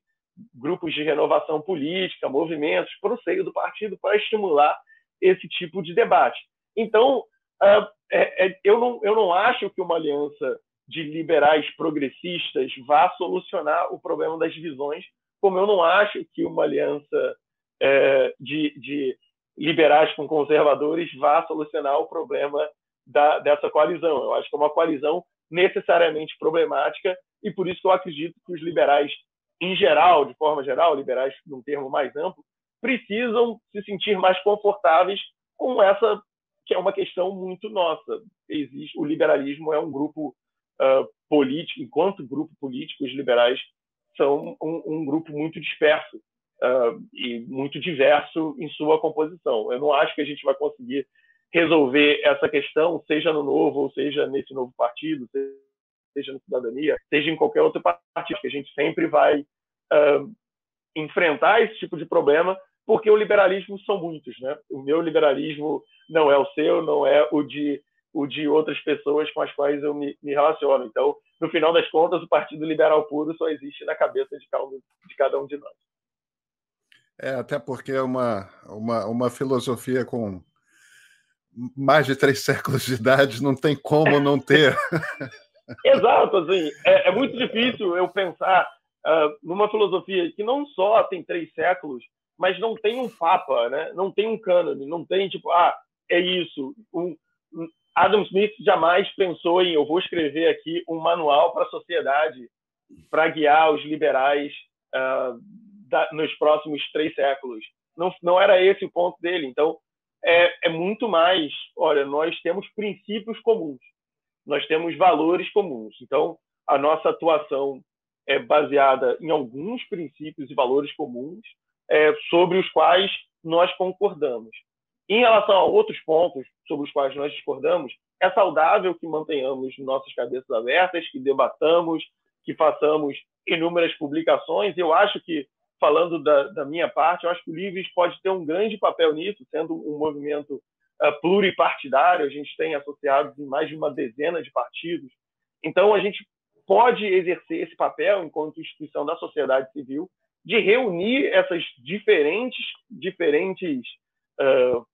grupos de renovação política, movimentos para o seio do partido para estimular esse tipo de debate. Então, uh, é, é, eu, não, eu não acho que uma aliança de liberais progressistas vá solucionar o problema das divisões, como eu não acho que uma aliança é, de, de, liberais com conservadores vá solucionar o problema da, dessa coalizão. Eu acho que é uma coalizão necessariamente problemática e por isso eu acredito que os liberais em geral, de forma geral, liberais num termo mais amplo, precisam se sentir mais confortáveis com essa que é uma questão muito nossa. Existe o liberalismo é um grupo uh, político, enquanto grupo político, os liberais são um, um grupo muito disperso uh, e muito diverso em sua composição. Eu não acho que a gente vai conseguir resolver essa questão, seja no novo ou seja nesse novo partido, seja na cidadania, seja em qualquer outro partido, que a gente sempre vai uh, enfrentar esse tipo de problema, porque o liberalismo são muitos, né? O meu liberalismo não é o seu, não é o de o de outras pessoas com as quais eu me, me relaciono. Então, no final das contas, o Partido Liberal Puro só existe na cabeça de cada um de, cada um de nós. É, até porque é uma, uma, uma filosofia com mais de três séculos de idade, não tem como não ter Exato, assim, é, é, muito difícil eu pensar uh, numa filosofia que não só tem três séculos, mas não tem um papa, né? não tem um cânone, não tem tipo, ah, é isso. Um, Adam Smith jamais pensou em eu vou escrever aqui um manual para a sociedade para guiar os liberais uh, da, nos próximos três séculos. Não, não era esse o ponto dele. Então, é, é muito mais, olha, nós temos princípios comuns nós temos valores comuns. Então, a nossa atuação é baseada em alguns princípios e valores comuns é, sobre os quais nós concordamos. Em relação a outros pontos sobre os quais nós discordamos, é saudável que mantenhamos nossas cabeças abertas, que debatamos, que façamos inúmeras publicações. Eu acho que, falando da, da minha parte, eu acho que o Livres pode ter um grande papel nisso, sendo um movimento uh, pluripartidário, a gente tem associados em mais de uma dezena de partidos. Então, a gente pode exercer esse papel, enquanto instituição da sociedade civil, de reunir essas diferentes, diferentes uh,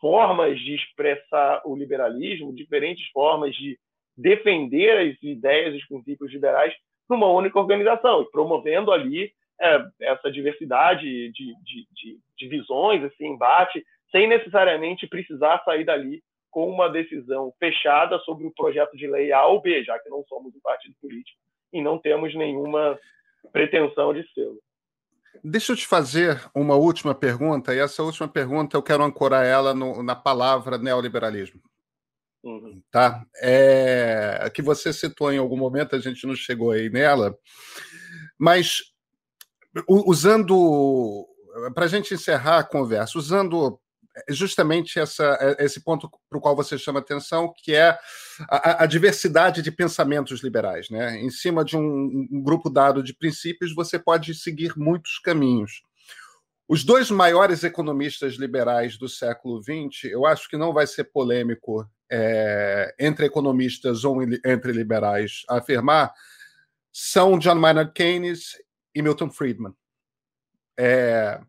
formas de expressar o liberalismo, diferentes formas de defender as ideias e os princípios liberais numa única organização, e promovendo ali é, essa diversidade de, de, de, de visões, esse embate, sem necessariamente precisar sair dali com uma decisão fechada sobre o projeto de lei A ou B, já que não somos um partido político e não temos nenhuma pretensão de ser. Deixa eu te fazer uma última pergunta, e essa última pergunta eu quero ancorar ela no, na palavra neoliberalismo. Uhum. Tá? É, que você citou em algum momento, a gente não chegou aí nela, mas usando, para a gente encerrar a conversa, usando justamente essa, esse ponto para o qual você chama atenção, que é a, a, diversidade de pensamentos liberais. Né? Em cima de um, um, grupo dado de princípios, você pode seguir muitos caminhos. Os dois maiores economistas liberais do século XX, eu acho que não vai ser polêmico é, entre economistas ou entre liberais afirmar, são John Maynard Keynes e Milton Friedman. É,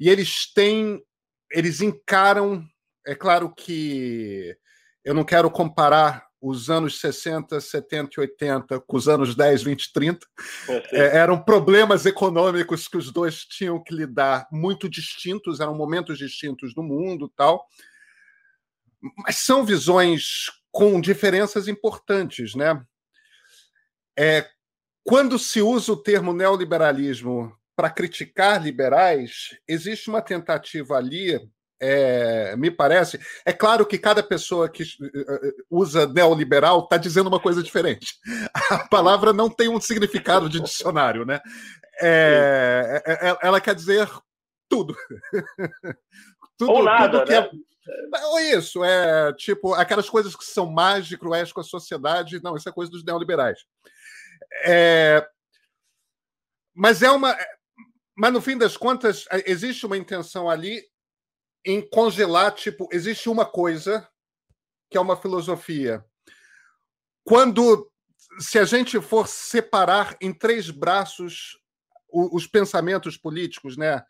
e eles têm, eles encaram, é claro que eu não quero comparar os anos 60, 70 e 80 com os anos 10, 20, 30. É, eram problemas econômicos que os dois tinham que lidar muito distintos, eram momentos distintos do mundo tal. Mas são visões com diferenças importantes, né? É, quando se usa o termo neoliberalismo para criticar liberais, existe uma tentativa ali é, me parece. É claro que cada pessoa que eh, eh, usa neoliberal está dizendo uma coisa diferente. A palavra não tem um significado de dicionário, né? É, é, é ela quer dizer tudo. tudo Ou nada, tudo é né? É, ou isso, é tipo aquelas coisas que são mais de cruéis com a sociedade. Não, isso é coisa dos neoliberais. É, mas é uma. Mas no fim das contas, existe uma intenção ali em congelar, tipo, existe uma coisa que é uma filosofia. Quando, se a gente for separar em três braços os, pensamentos políticos, né?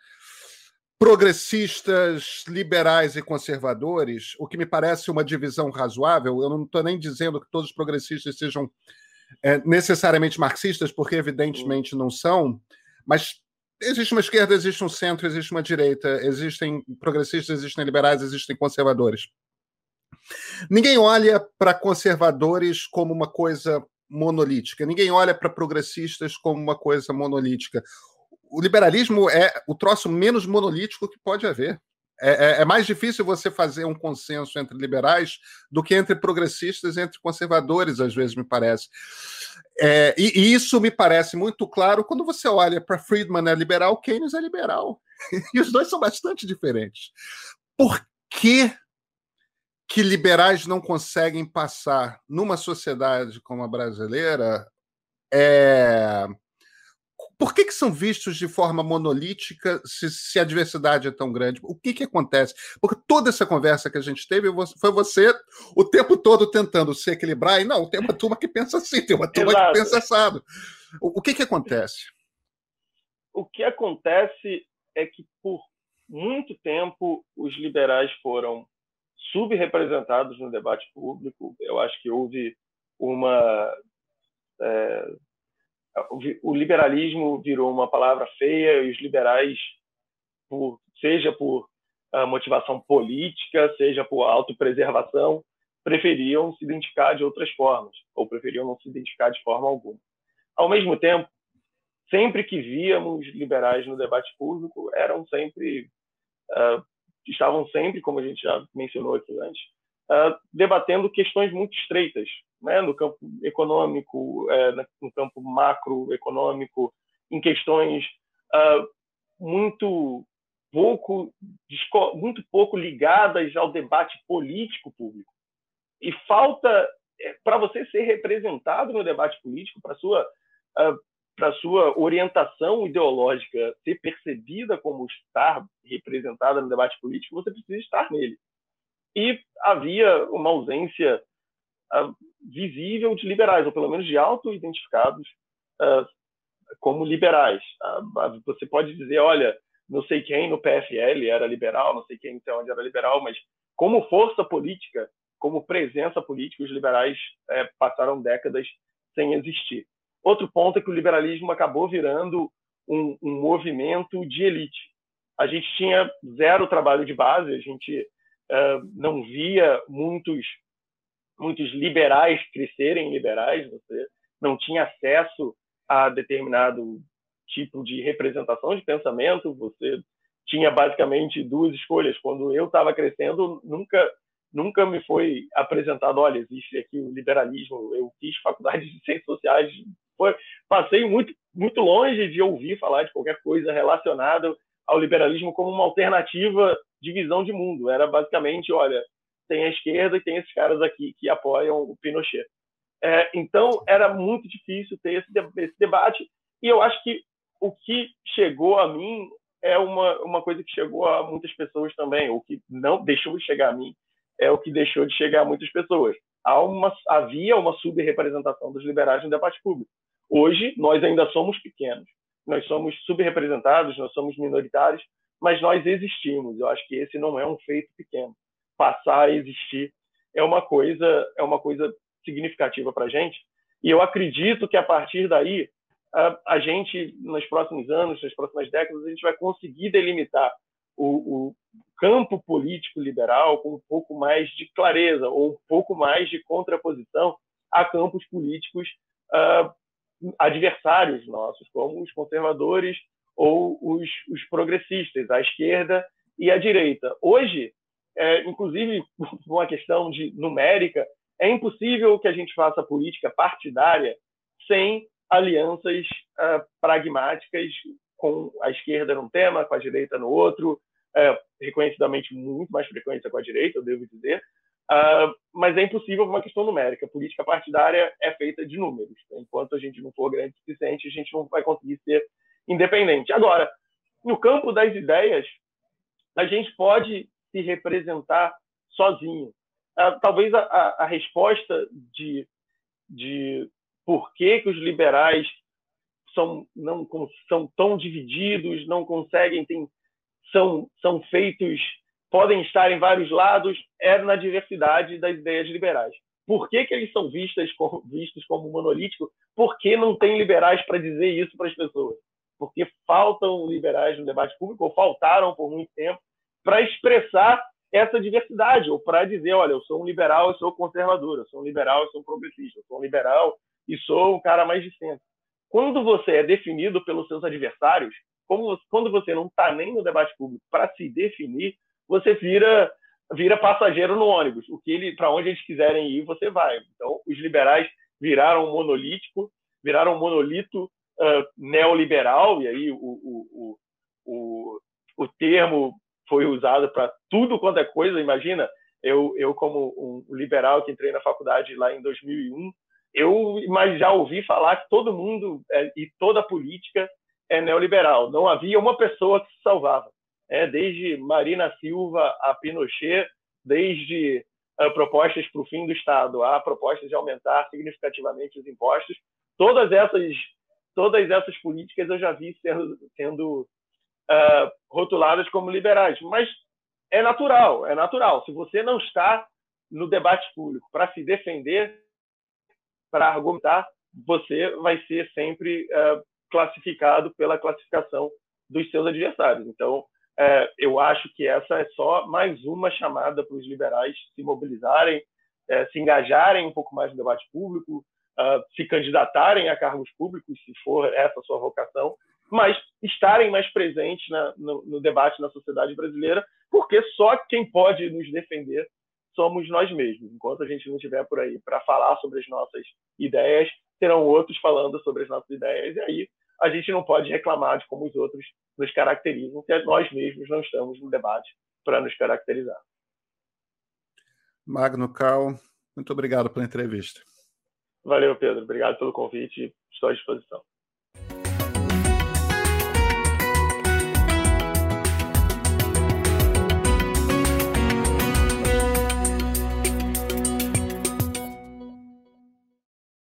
Progressistas, liberais e conservadores, o que me parece uma divisão razoável. Eu não estou nem dizendo que todos os progressistas sejam é, necessariamente marxistas, porque evidentemente não são, mas existe uma esquerda, existe um centro, existe uma direita, existem progressistas, existem liberais, existem conservadores. Ninguém olha para conservadores como uma coisa monolítica, ninguém olha para progressistas como uma coisa monolítica. O liberalismo é o troço menos monolítico que pode haver. É, é, é, mais difícil você fazer um consenso entre liberais do que entre progressistas e entre conservadores, às vezes, me parece. É, e, e, isso me parece muito claro quando você olha para Friedman é liberal, Keynes é liberal. E os dois são bastante diferentes. Por que, que liberais não conseguem passar numa sociedade como a brasileira é, por que, que são vistos de forma monolítica se, se, a diversidade é tão grande? O que, que acontece? Porque toda essa conversa que a gente teve foi você o tempo todo tentando se equilibrar, e não, tem uma turma que pensa assim, tem uma turma Exato. que pensa assado. O, o que, que acontece? O que acontece é que, por muito tempo, os liberais foram subrepresentados no debate público. Eu acho que houve uma. É, o liberalismo virou uma palavra feia e os liberais, por, seja por uh, motivação política, seja por autopreservação, preferiam se identificar de outras formas, ou preferiam não se identificar de forma alguma. Ao mesmo tempo, sempre que víamos liberais no debate público, eram sempre uh, estavam sempre, como a gente já mencionou aqui antes, uh, debatendo questões muito estreitas, né, no campo econômico, é, no campo macroeconômico, em questões uh, muito pouco muito pouco ligadas ao debate político público. E falta é, para você ser representado no debate político, para sua uh, para sua orientação ideológica ser percebida como estar representada no debate político, você precisa estar nele. E havia uma ausência uh, visível de liberais, ou pelo menos de auto-identificados uh, como liberais. Uh, você pode dizer, olha, não sei quem no PFL era liberal, não sei quem então onde era liberal, mas como força política, como presença política, os liberais é, passaram décadas sem existir. Outro ponto é que o liberalismo acabou virando um, um movimento de elite. A gente tinha zero trabalho de base, a gente uh, não via muitos muitos liberais crescerem liberais, você não tinha acesso a determinado tipo de representação de pensamento, você tinha basicamente duas escolhas. Quando eu estava crescendo, nunca nunca me foi apresentado, olha, existe aqui o liberalismo. Eu fiz faculdade de ciências sociais, foi, passei muito muito longe de ouvir falar de qualquer coisa relacionada ao liberalismo como uma alternativa de visão de mundo. Era basicamente, olha, tem a esquerda e tem esses caras aqui que apoiam o Pinochet. É, então, era muito difícil ter esse, esse, debate, e eu acho que o que chegou a mim é uma, uma coisa que chegou a muitas pessoas também, o que não deixou de chegar a mim é o que deixou de chegar a muitas pessoas. Há uma, havia uma subrepresentação dos liberais no debate público. Hoje, nós ainda somos pequenos, nós somos subrepresentados, nós somos minoritários, mas nós existimos. Eu acho que esse não é um feito pequeno. Passar a existir é uma coisa, é uma coisa significativa para a gente. E eu acredito que a partir daí a, a, gente, nos próximos anos, nas próximas décadas, a gente vai conseguir delimitar o, o, campo político liberal com um pouco mais de clareza ou um pouco mais de contraposição a campos políticos uh, adversários nossos, como os conservadores ou os, os, progressistas, a esquerda e a direita. Hoje, é, inclusive, por uma questão de numérica, é impossível que a gente faça política partidária sem alianças uh, pragmáticas com a esquerda num tema, com a direita no outro, uh, reconhecidamente muito mais frequência com a direita, eu devo dizer, uh, mas é impossível por uma questão numérica. Política partidária é feita de números. Enquanto a gente não for grande o suficiente, a gente não vai conseguir ser independente. Agora, no campo das ideias, a gente pode se representar sozinho. Uh, talvez a, a, a resposta de, de por que, que os liberais são, não, são tão divididos, não conseguem, tem, são, são feitos, podem estar em vários lados, é na diversidade das ideias liberais. Por que, que eles são como, vistos como monolíticos? Por que não tem liberais para dizer isso para as pessoas? Porque faltam liberais no debate público, ou faltaram por muito tempo, para expressar essa diversidade, ou para dizer, olha, eu sou um liberal, eu sou conservador, eu sou um liberal, eu sou um progressista, eu sou um liberal, e sou um cara mais de centro. Quando você é definido pelos seus adversários, como, quando você não está nem no debate público para se definir, você vira vira passageiro no ônibus. O que ele para onde eles quiserem ir, você vai. Então, os liberais viraram monolítico, viraram monolito uh, neoliberal, e aí o, o, o, o, termo foi usado para tudo quanto é coisa. Imagina, eu, eu como um liberal que entrei na faculdade lá em 2001, eu mas já ouvi falar que todo mundo é, e toda política é neoliberal. Não havia uma pessoa que se salvava. É, desde Marina Silva a Pinochet, desde uh, propostas para o fim do Estado a propostas de aumentar significativamente os impostos, todas essas todas essas políticas eu já vi sendo, sendo uh, rotuladas como liberais. Mas é natural, é natural. Se você não está no debate público para se defender, para argumentar, você vai ser sempre uh, classificado pela classificação dos seus adversários. Então, uh, eu acho que essa é só mais uma chamada para os liberais se mobilizarem, uh, se engajarem um pouco mais no debate público, se candidatarem a cargos públicos, se for essa a sua vocação, mas estarem mais presentes na, no, no debate na sociedade brasileira, porque só quem pode nos defender somos nós mesmos. Enquanto a gente não estiver por aí para falar sobre as nossas ideias, terão outros falando sobre as nossas ideias, e aí a gente não pode reclamar de como os outros nos caracterizam, se nós mesmos não estamos no debate para nos caracterizar. Magno Cal, muito obrigado pela entrevista. Valeu, Pedro. Obrigado pelo convite. Estou à disposição.